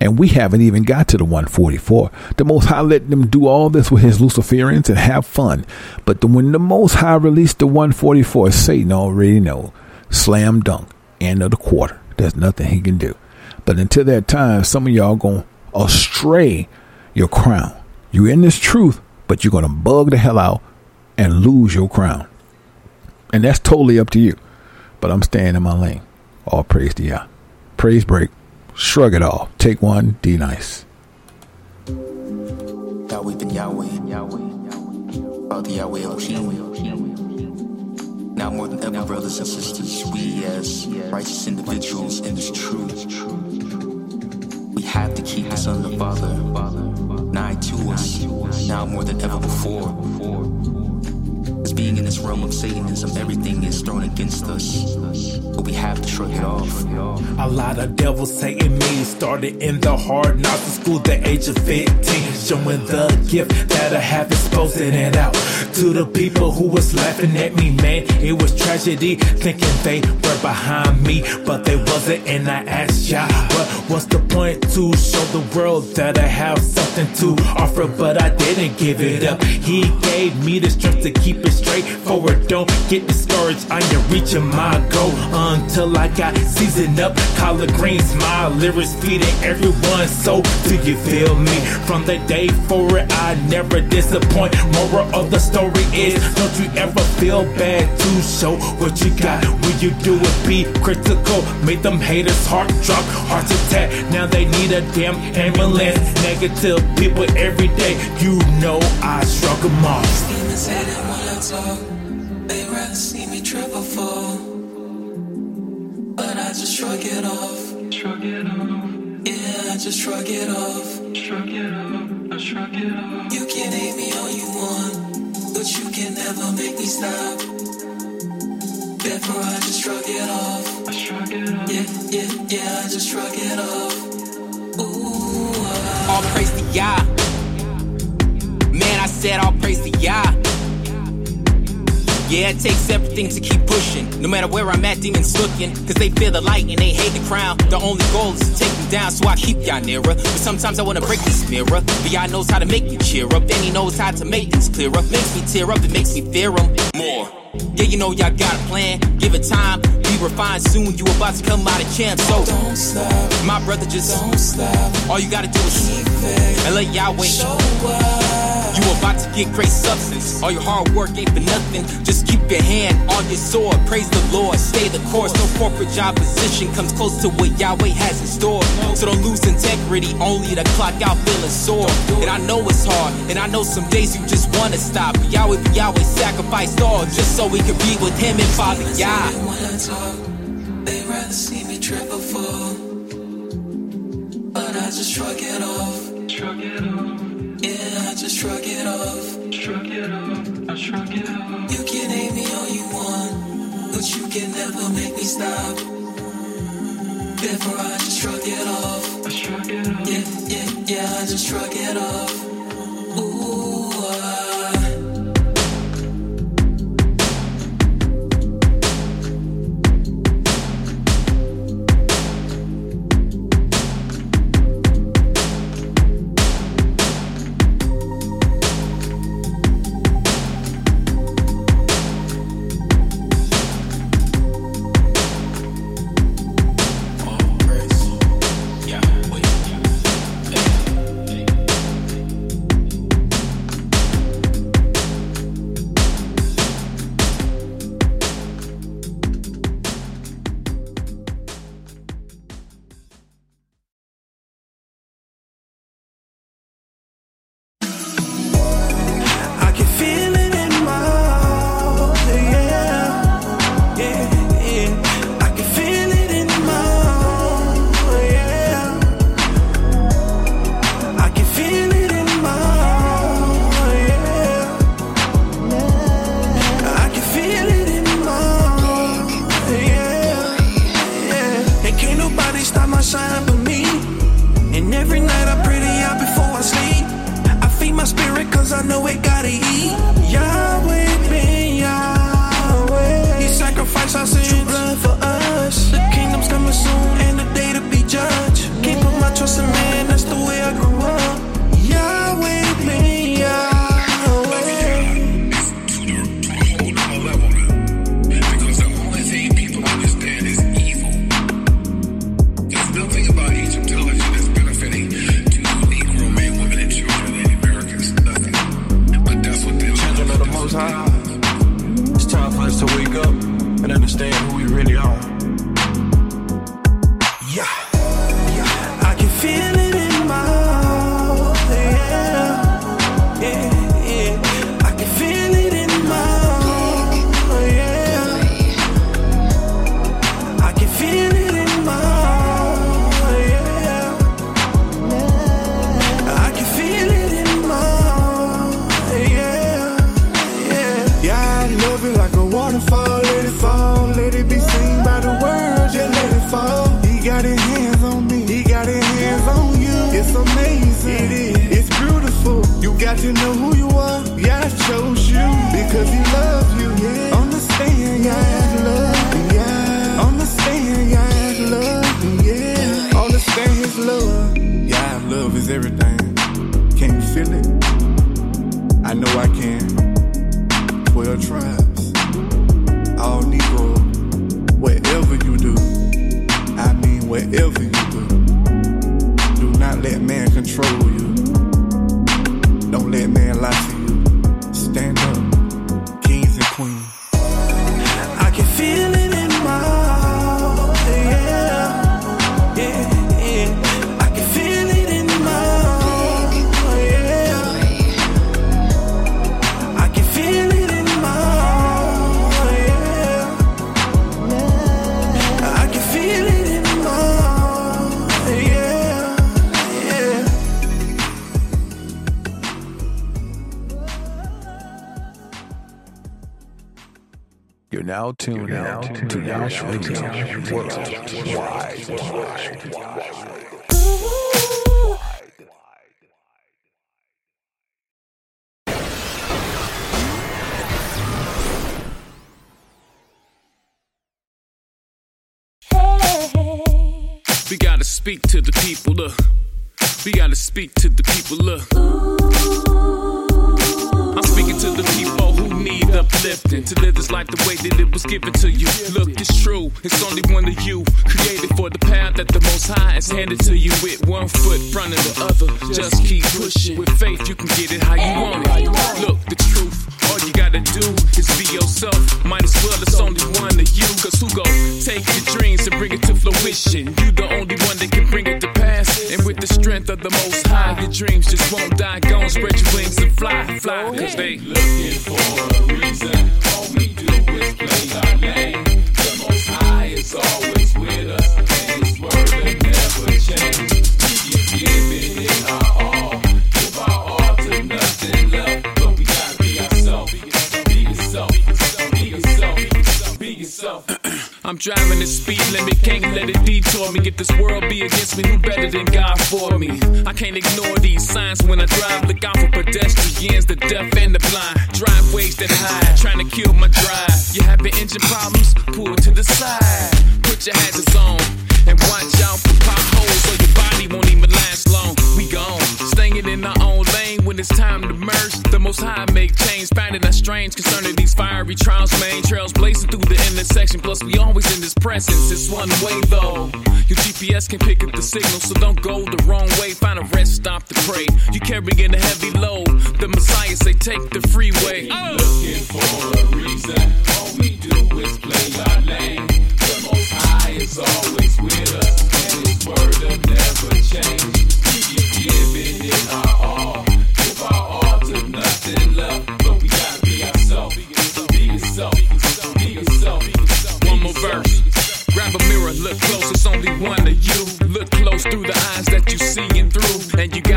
and we haven't even got to the 144. The Most High let them do all this with his Luciferians and have fun. But the, when the Most High released the 144, Satan already know. Slam dunk. End of the quarter. There's nothing he can do. But until that time, some of y'all going astray your crown. You're in this truth, but you're going to bug the hell out and lose your crown. And that's totally up to you. but I'm staying in my lane. All praise to Yah. Praise break. Shrug it All. Take one. D nice. Yahweh Yahweh, Yahweh. Now more than ever, brothers and sisters, we as righteous individuals in this truth, we have to keep the Son of the Father nigh to us, now more than ever before. Being in this realm of Satanism, everything is thrown against us, but we have to shrug it off. A lot of devils say in me started in the hard knocks of school, the age of 15, showing the gift that I have, exposing it out to the people who was laughing at me, man. It was tragedy, thinking they were behind me, but they wasn't. And I asked ya, what what's the point to show the world that I have something to offer? But I didn't give it up. He gave me the strength to keep it straight forward. Don't get discouraged. I am reaching my goal until I got seasoned up. Collard greens, my lyrics feeding everyone. So do you feel me? From the day forward, I never disappoint. Moral of the story is, don't you ever feel bad to show what you got. When you do it, be critical. Make them haters heart drop, heart attack. Now they need a damn ambulance. Negative people every day. You know I struck them off. Demons hate it when talk. They rather see me trip or fall. But I just shrug it off. Shrug it off. Yeah, I just shrug it off. Shrug it off. I shrug it off. You can hate me all you want, but you can never make me stop. Therefore, I just shrug it off. I shrug it off. Yeah, yeah, yeah, I just shrug it off. Ooh, ah. All praise to Yah. Man, I said all praise to Yah. Yeah, it takes everything to keep pushing. No matter where I'm at, demons looking. Cause they fear the light and they hate the crown. The only goal is to take me down, so I keep y'all nearer. But sometimes I wanna break this mirror. But Yah knows how to make me cheer up. And he knows how to make things clearer. Makes me tear up, it makes me fear him more. Yeah, you know y'all got a plan. Give it time, be refined soon. You about to come out a champ. So don't stop, my brother, just don't stop. All you gotta do is keep it and let Yahweh show up. You about to get great substance. All your hard work ain't for nothing. Just keep your hand on your sword. Praise the Lord. Stay the course. No corporate job position comes close to what Yahweh has in store. So don't lose integrity. Only to clock out feeling sore. And I know it's hard. And I know some days you just wanna stop. But Yahweh, but Yahweh sacrificed all just so we could be with Him and Father Yah. When I talk, they rather see me trip or fall. But I just shrug it off. Shrug it off. Yeah, I just shrug it off. Shrug it off. I shrug it off. You can hate me all you want, but you can never make me stop. Therefore, I just shrug it off. I shrug it off. Yeah, yeah, yeah, I just shrug it off. To the people, look. We gotta speak to the people, look. I'm speaking to the people who need uplifting to live this life the way that it was given to you. Look, it's true, it's only one of you created for the path that the Most High has handed to you with one foot front of the other. Just keep pushing. With faith, you can get it how you want it. Look, the truth, all you gotta do is be yourself. Might as well, it's only one of you. Cause who go take your dreams and bring it to fruition? You the only one that can bring it to pass. And with the strength of the Most High, your dreams just won't die. Go and spread your wings and fly, fly. Cause they looking for a reason. All we do is play our name. The Most High is always with us. Yourself. I'm driving the speed limit, can't let it detour me. If this world be against me, who better than God for me? I can't ignore these signs when I drive. Look out for pedestrians, the deaf and the blind. Driveways that hide, trying to kill my drive. You having engine problems? Pull to the side. Put your hazards on and watch out for potholes, or your body won't even last long. We gone, staying in our own lane when it's time to merge. The most high make change, finding us strange concerning these fiery trials, main trails blazing through the intersection. Plus, we always in this presence. It's one way though. Your GPS can pick up the signal, so don't go the wrong way. Find a rest stop to pray. You carrying a heavy load. The Messiah say take the freeway. Oh. Looking for a reason. All we do is play our lane. The Most High is always with us, and His word will never change. Love don't be yourself be yourself be yourself one more verse grab a mirror talk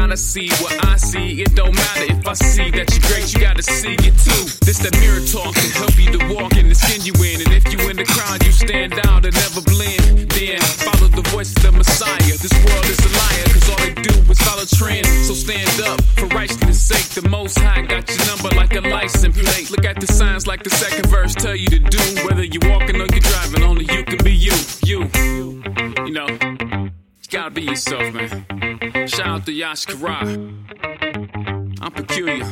to see what i see it don't matter if i see that you great you got to see it too this the mirror talk help you to walk in the skin you in. And if you in the crowd, you stand out and never blend. Then follow the voice of the Messiah. This world is a liar, cause all they do follow trends. So stand up for righteousness' sake. The most high got your number like a license plate. Look at the signs like the second verse tell you to do. Whether you're walking or you're driving, only you can be you. You. You know, you gotta be yourself, man. Shout out to Yash Kara. I'm peculiar,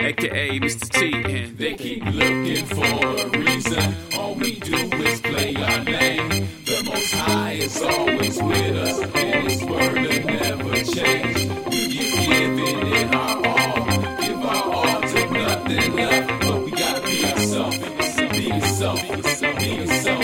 aka Mr. T, and they keep looking for a reason. All we do is play our name. Most High is always with us, and His word will never change. It all, give all to nothing. But we gotta be ourselves, be yourself, be yourself, be yourself,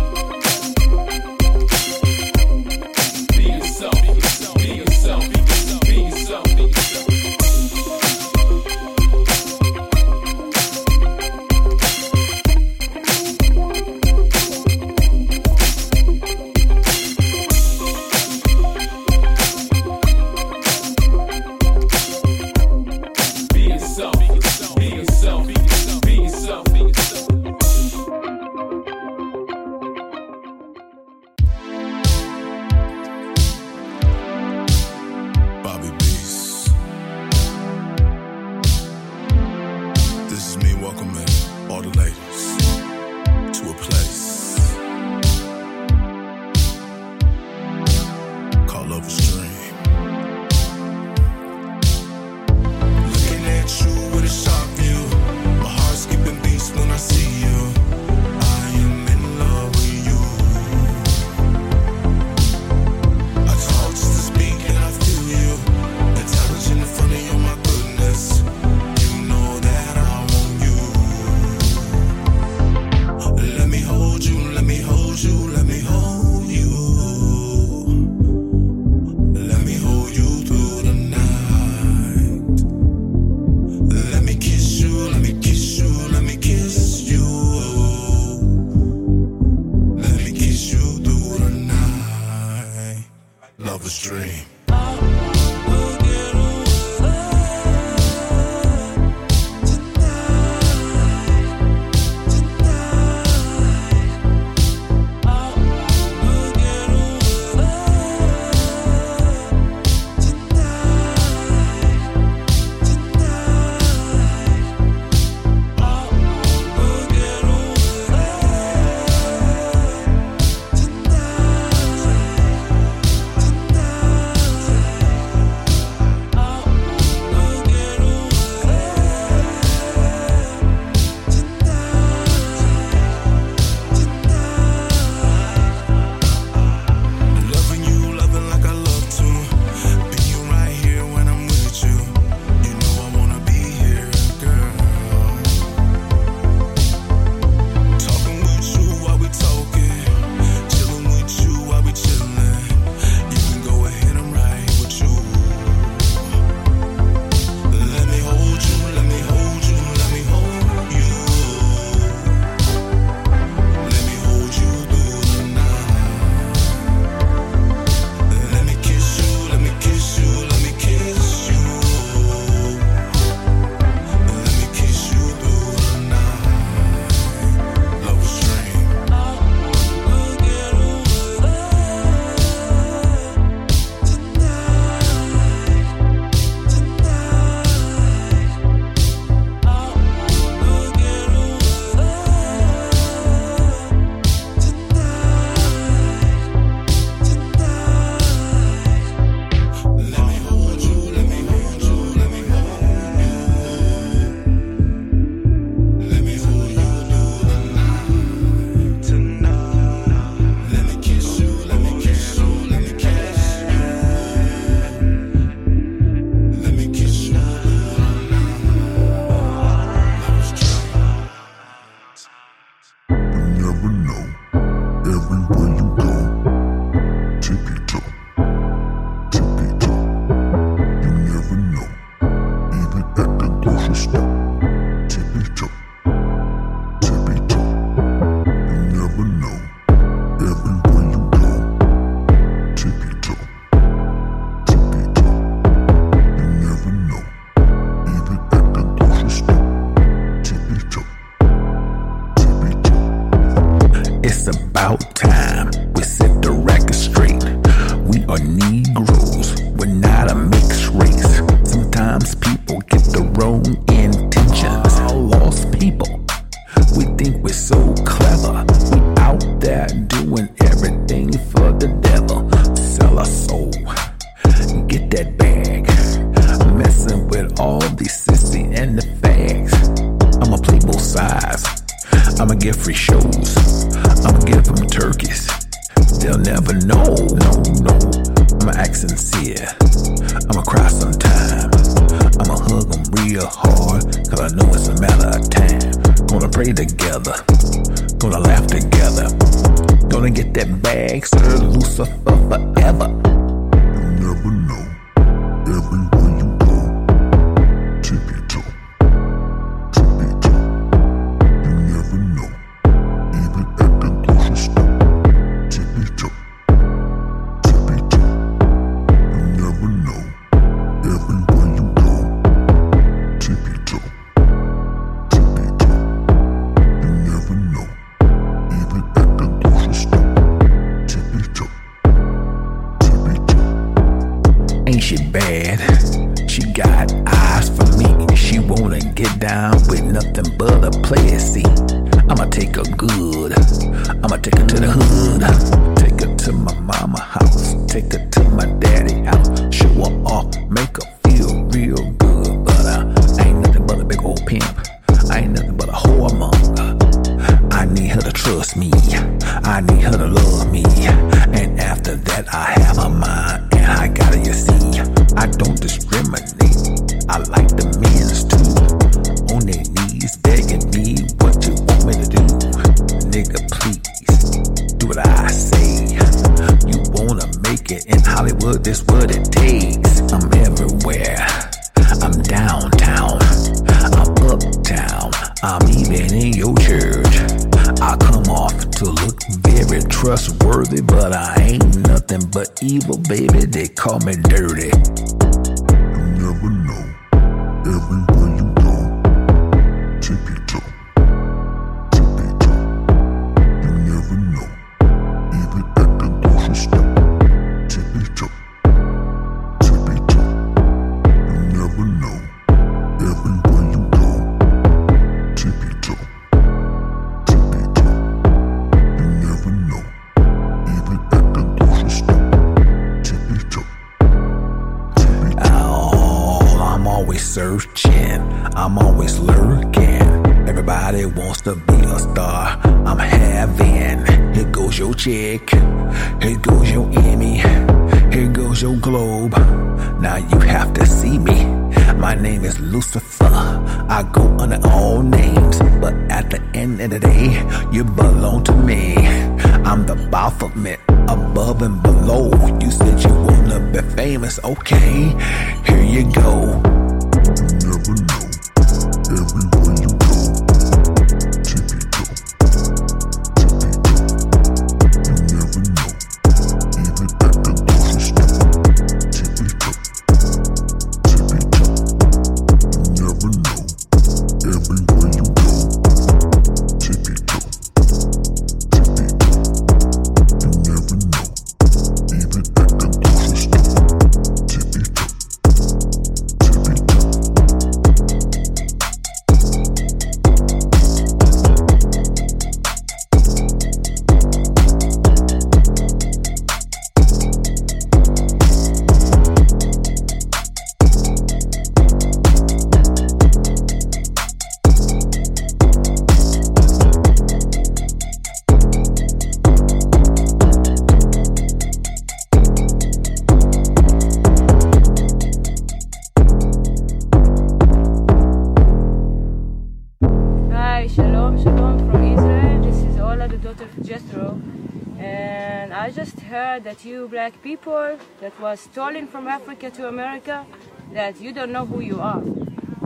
that you black people that was stolen from Africa to America, that you don't know who you are,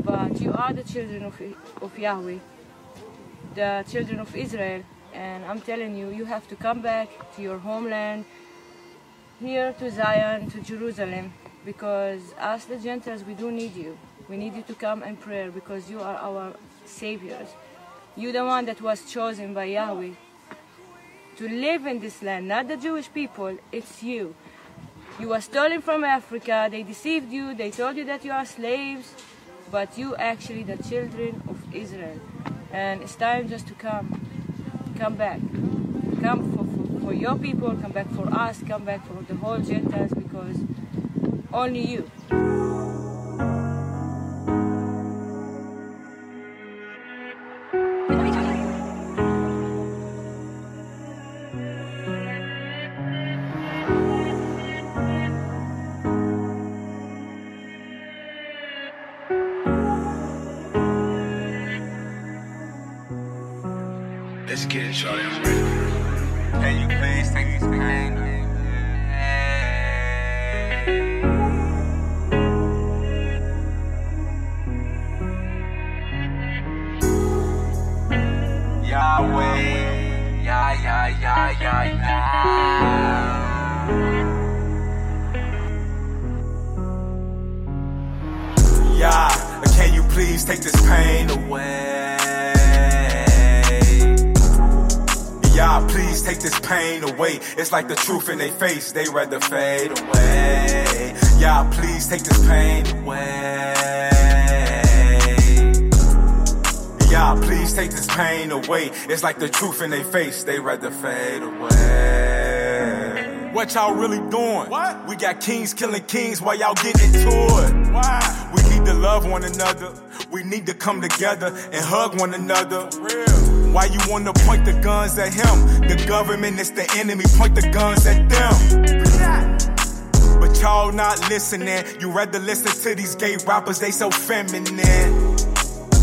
but you are the children of, of Yahweh, the children of Israel. And I'm telling you, you have to come back to your homeland, here to Zion, to Jerusalem, because us the Gentiles, we do need you. We need you to come and pray because you are our saviors. You're the one that was chosen by Yahweh to live in this land, not the Jewish people, it's you. You were stolen from Africa, they deceived you, they told you that you are slaves, but you actually the children of Israel. And it's time just to come, come back. Come for, for, for your people, come back for us, come back for the whole Gentiles, because only you. It's like the truth in their face, they rather fade away. Yah, please take this pain away. Yah, please take this pain away. It's like the truth in their face, they rather fade away. What y'all really doing? What? We got kings killing kings while y'all getting to it. Why? We need to love one another. We need to come together and hug one another. Why you wanna point the guns at him? The government is the enemy, point the guns at them. But y'all not listening. You rather listen to these gay rappers, they so feminine.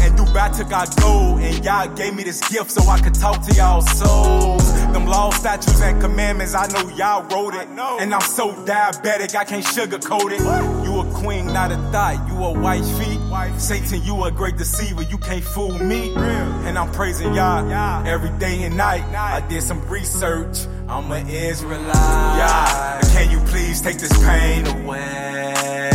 And Dubai took our gold, and y'all gave me this gift so I could talk to y'all souls. Them laws, statutes, and commandments, I know y'all wrote it. And I'm so diabetic, I can't sugarcoat it. You a queen, not a thought. You a white feet. Satan, you a great deceiver. You can't fool me. And I'm praising y'all every day and night. I did some research. I'm an Israelite. Yeah, can you please take this pain away?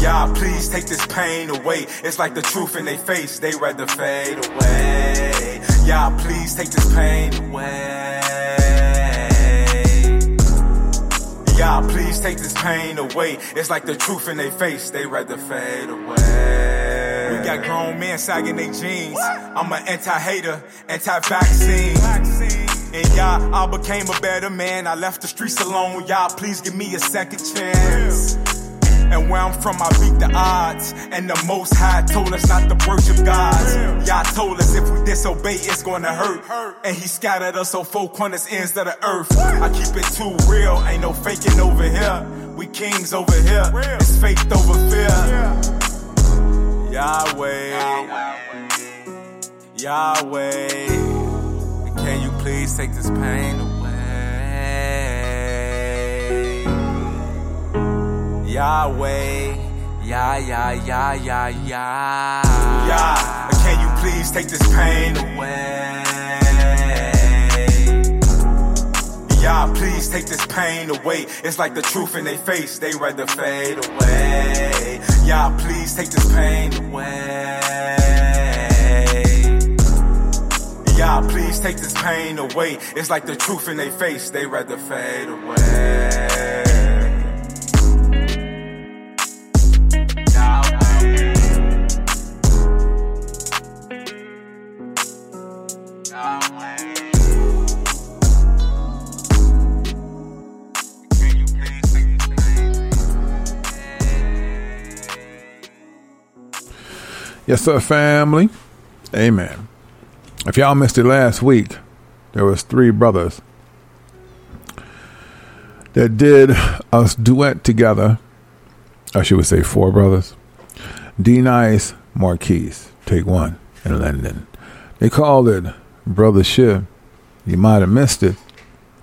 Y'all, please take this pain away. It's like the truth in their face, they rather fade away. Y'all, please take this pain away. Y'all, please take this pain away. It's like the truth in their face, they rather fade away. We got grown men sagging their jeans. I'm an anti-hater, anti-vaccine. And y'all, I became a better man. I left the streets alone. Y'all, please give me a second chance. And where I'm from, I beat the odds. And the Most High told us not to worship gods. Y'all told us if we disobey, it's gonna hurt. And He scattered us on four corners, ends of the earth. I keep it too real, ain't no faking over here. We kings over here, it's faith over fear. Yahweh, Yahweh, can you please take this pain away? Yahweh. Yah, Yah, Yah, Yah, Yah. Yah, can you please take this pain away? Yah, please take this pain away. It's like the truth in their face, they rather fade away. Yah, please take this pain away. Yah, please take this pain away. It's like the truth in their face, they rather fade away. Yes, sir, family. Amen. If y'all missed it last week, there was three brothers that did us duet together. I should say four brothers? D Nice, Marquise, take one, and London. They called it Brothership. You might have missed it,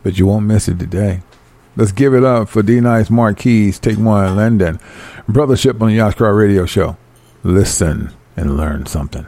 but you won't miss it today. Let's give it up for D Nice Marquise, take one, in London. Brothership on the Yaskar Radio Show. Listen and learn something.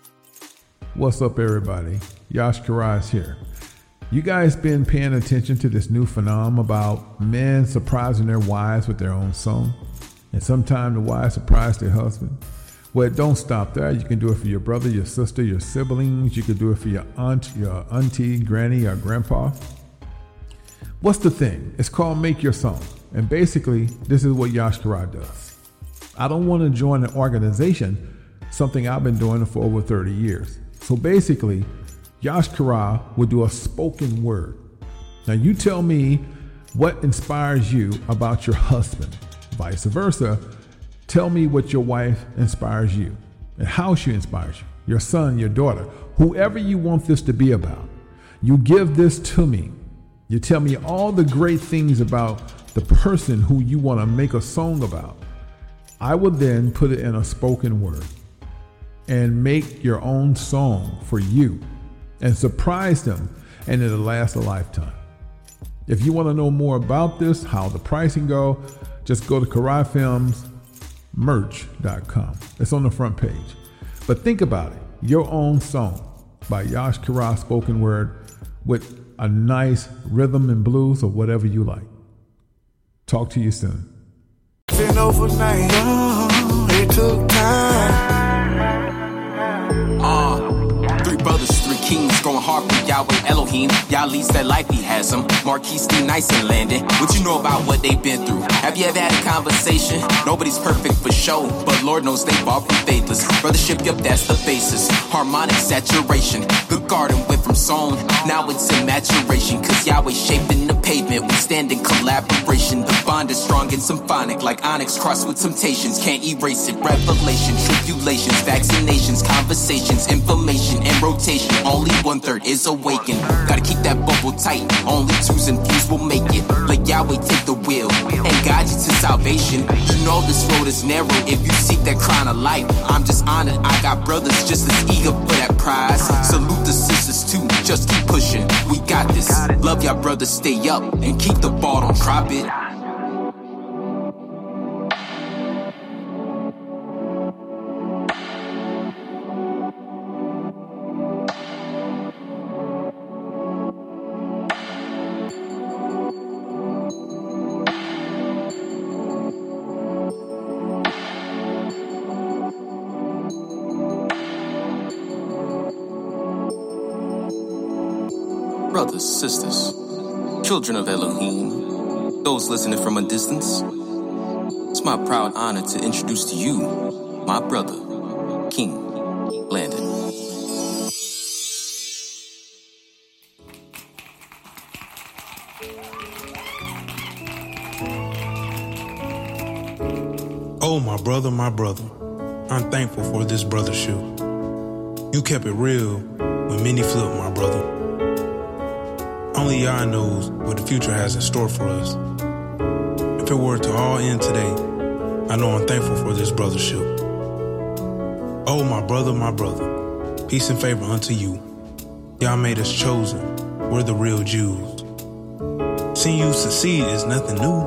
What's up, everybody? Yash Karaz here. You guys been paying attention to this new phenomenon about men surprising their wives with their own song? And sometimes the wives surprise their husband? Well, don't stop there. You can do it for your brother, your sister, your siblings. You can do it for your aunt, your auntie, granny, or grandpa. What's the thing? It's called Make Your Song. And basically, this is what Yash Karaz does. I don't want to join an organization, something I've been doing for over 30 years. So basically, Yash Kara will do a spoken word. Now you tell me what inspires you about your husband. Vice versa, tell me what your wife inspires you and how she inspires you. Your son, your daughter, whoever you want this to be about. You give this to me. You tell me all the great things about the person who you want to make a song about. I will then put it in a spoken word and make your own song for you and surprise them, and it'll last a lifetime. If you want to know more about this, how the pricing go, just go to KaraiFilmsMerch.com. It's on the front page. But think about it your own song by Yash Karai spoken word with a nice rhythm and blues or whatever you like. Talk to you soon. Brothers, kings, going hard for Yahweh Elohim. Y'all least that life he has them. Marquise D. Nice and Landon. What you know about what they've been through? Have you ever had a conversation? Nobody's perfect for show, but Lord knows they far from faithless. Brothership, yep, that's the basis. Harmonic saturation. The garden went from sown, now it's in maturation. Cause Yahweh shaped in the pavement. We stand in collaboration. The bond is strong and symphonic, like onyx crossed with temptations. Can't erase it. Revelation, tribulations, vaccinations, conversations, information, and rotation. Only one third is awakened. Gotta keep that bubble tight. Only twos and threes will make it. Let Yahweh take the wheel and guide you to salvation. You know this road is narrow if you seek that crown of life. I'm just honored. I got brothers just as eager for that prize. Salute the sisters too. Just keep pushing. We got this. Love y'all brothers. Stay up and keep the ball. Don't drop it. Sisters, children of Elohim, those listening from a distance, it's my proud honor to introduce to you my brother, King Landon. Oh, my brother, my brother, I'm thankful for this brother brothership. You kept it real when many flipped, my brother. Only Yah knows what the future has in store for us. If it were to all end today, I know I'm thankful for this brothership. Oh, my brother, my brother, peace and favor unto you. Y'all made us chosen. We're the real Jews. Seeing you succeed is nothing new.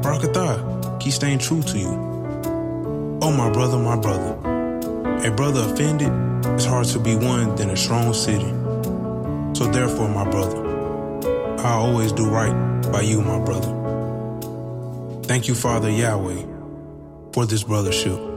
Barakatah, keep staying true to you. Oh, my brother, my brother. A brother offended is hard to be one than a strong city. So therefore, my brother, I always do right by you, my brother. Thank you, Father Yahweh, for this brothership.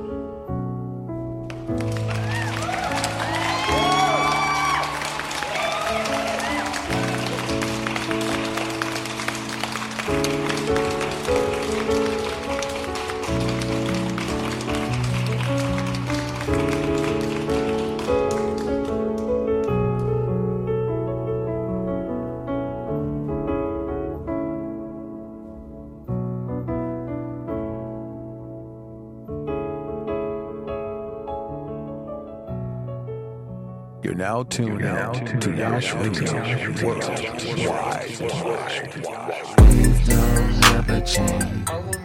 Now tuned out to Radio Worldwide. Please don't ever change.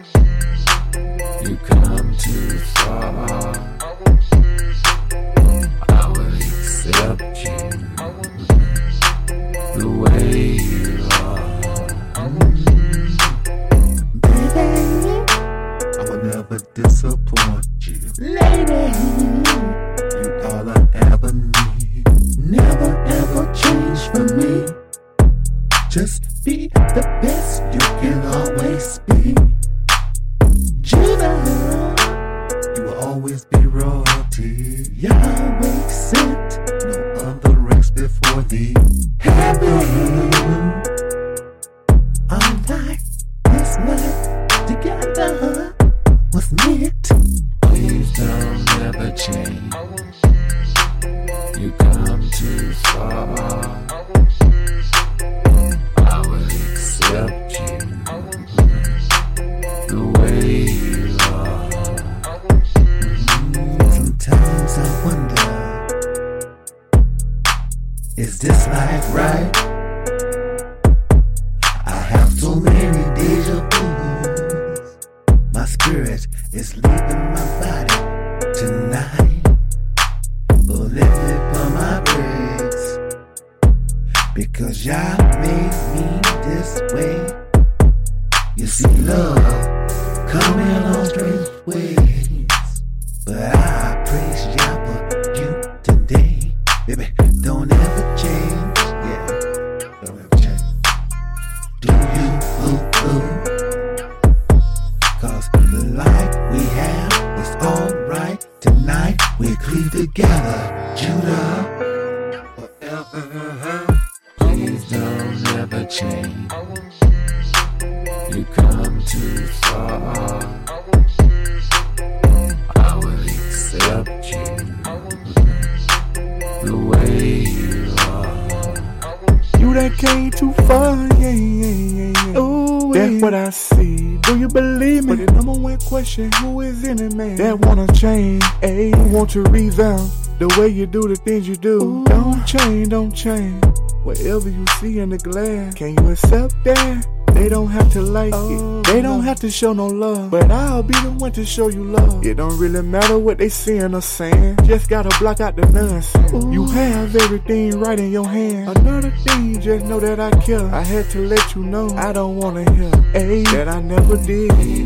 Question, who is in it, man? That wanna change, ayy, want to revamp the way you do the things you do. Don't change, don't change. Whatever you see in the glass, can you accept that? They don't have to like it. Oh, they don't have to show no love. But I'll be the one to show you love. It don't really matter what they saying or saying. Just gotta block out the nonsense. You have everything right in your hand. Another thing, just know that I care. I had to let you know I don't wanna hear. Ayy, that I never did.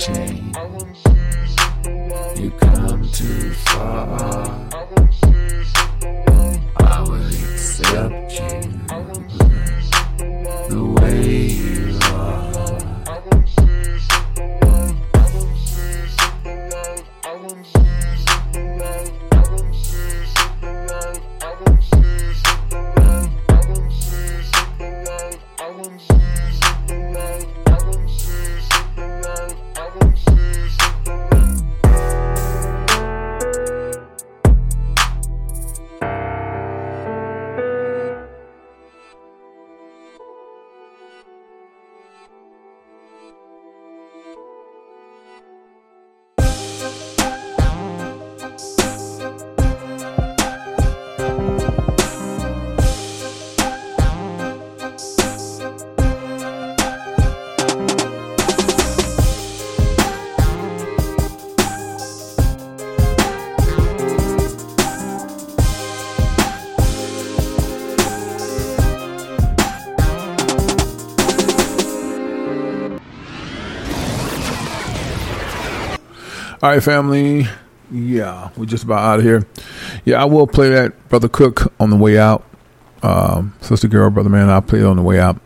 Change. All right, family. Yeah, we're just about out of here. Yeah, I will play that Brother Cook on the way out. Um, Sister Girl, Brother Man, I'll play it on the way out.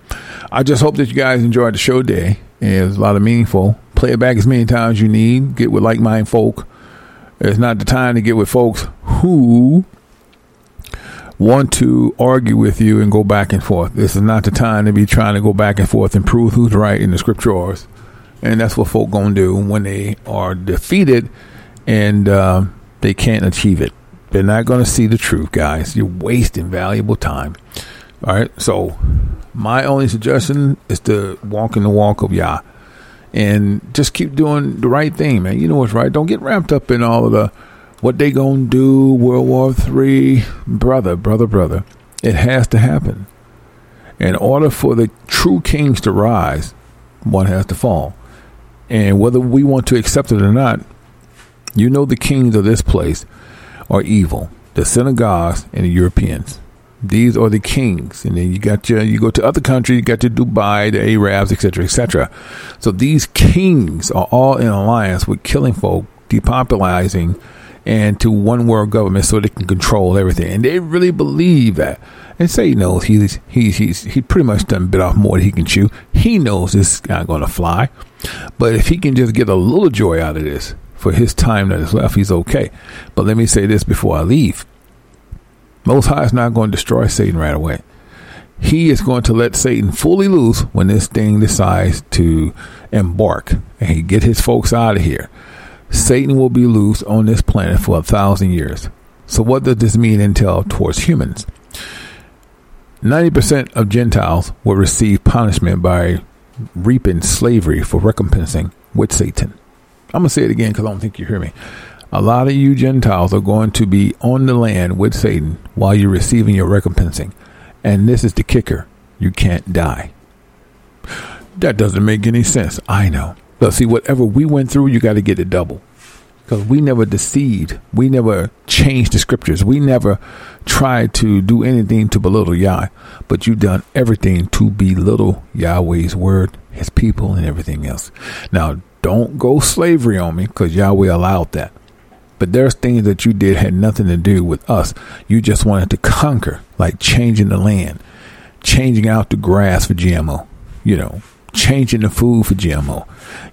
I just hope that you guys enjoyed the show day. It was a lot of meaningful. Play it back as many times as you need. Get with like minded folk. It's not the time to get with folks who want to argue with you and go back and forth. This is not the time to be trying to go back and forth and prove who's right in the scriptures. And that's what folk gonna do when they are defeated and uh, they can't achieve it. They're not gonna see the truth, guys. You're wasting valuable time. All right. So my only suggestion is to walk in the walk of Yah and just keep doing the right thing, man. You know what's right. Don't get wrapped up in all of the what they gonna do, World War Three, brother, brother, brother. It has to happen. In order for the true kings to rise, one has to fall. And whether we want to accept it or not, you know the kings of this place are evil. The synagogues and the Europeans. These are the kings, and then you got your you go to other countries, you got your Dubai, the Arabs, etc., etc. So these kings are all in alliance with killing folk, depopulizing, and to one world government so they can control everything. And they really believe that. And Satan knows he's he's he's he pretty much done bit off more than he can chew. He knows this going to fly, but if he can just get a little joy out of this for his time that is left, he's okay. But let me say this before I leave. Most High is not going to destroy Satan right away. He is going to let Satan fully loose when this thing decides to embark and he get his folks out of here. Satan will be loose on this planet for a thousand years. So what does this mean entail towards humans? 90% of Gentiles will receive punishment by reaping slavery for recompensing with Satan. I'm going to say it again because I don't think you hear me. A lot of you Gentiles are going to be on the land with Satan while you're receiving your recompensing. And this is the kicker you can't die. That doesn't make any sense. I know. But see, whatever we went through, you got to get it double. Because we never deceived. We never changed the scriptures. We never tried to do anything to belittle Yah. But you've done everything to belittle Yahweh's word, his people, and everything else. Now, don't go slavery on me because Yahweh allowed that. But there's things that you did had nothing to do with us. You just wanted to conquer, like changing the land, changing out the grass for GMO, you know, changing the food for GMO,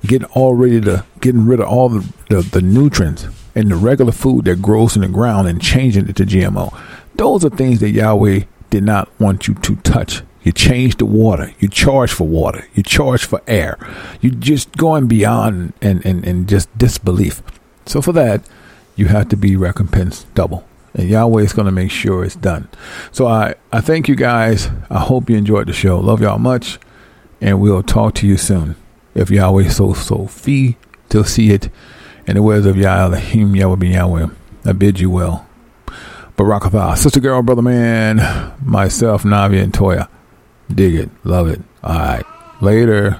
getting all ready to getting rid of all the, the, the nutrients in the regular food that grows in the ground and changing it to GMO. Those are things that Yahweh did not want you to touch. You change the water. You charge for water. You charge for air. You're just going beyond and, and, and just disbelief. So for that, you have to be recompensed double. And Yahweh is going to make sure it's done. So I, I thank you guys. I hope you enjoyed the show. Love y'all much. And we'll talk to you soon. If Yahweh so so fee to see it. In the words of Elohim Yahweh ben Yahweh. I bid you well. Barakatah. Sister girl, brother man, myself, Navi, and Toya. Dig it. Love it. All right. Later.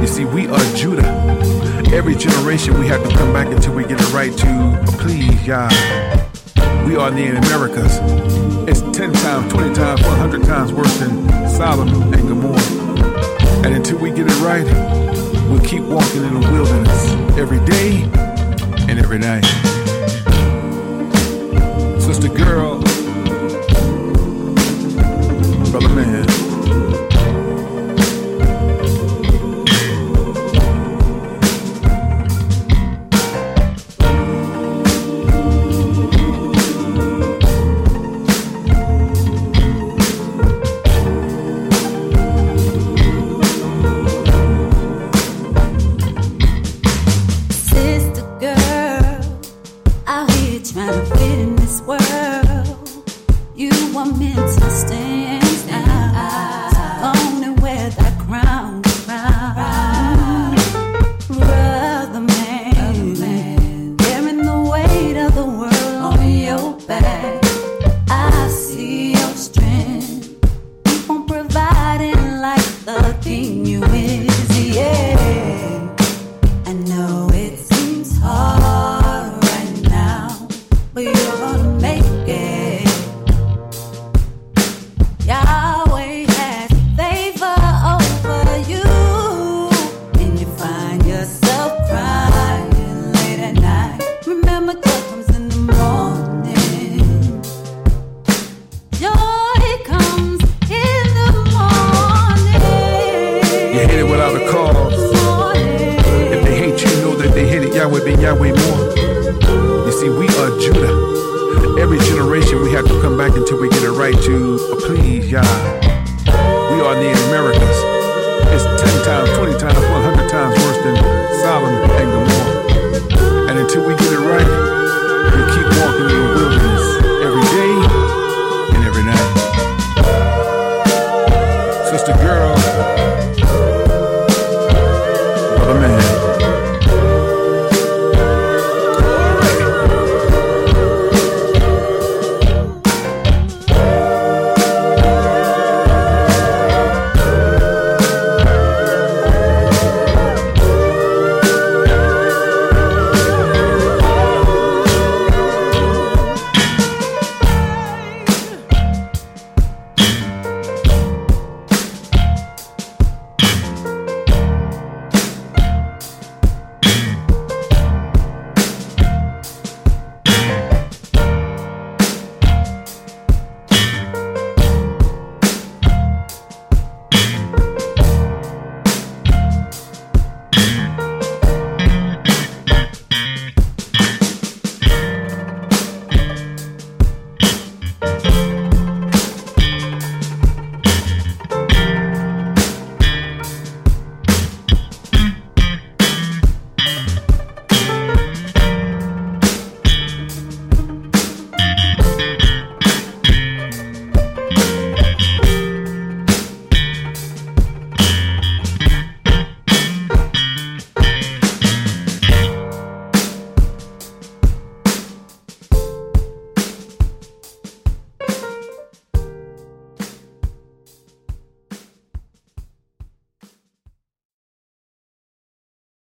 You see, we are Judah. Every generation we have to come back until we get it right to please God. We are the Americas. It's 10 times, 20 times, 100 times worse than Sodom and Gomorrah. And until we get it right, we'll keep walking in the wilderness every day and every night. Sister girl, brother man.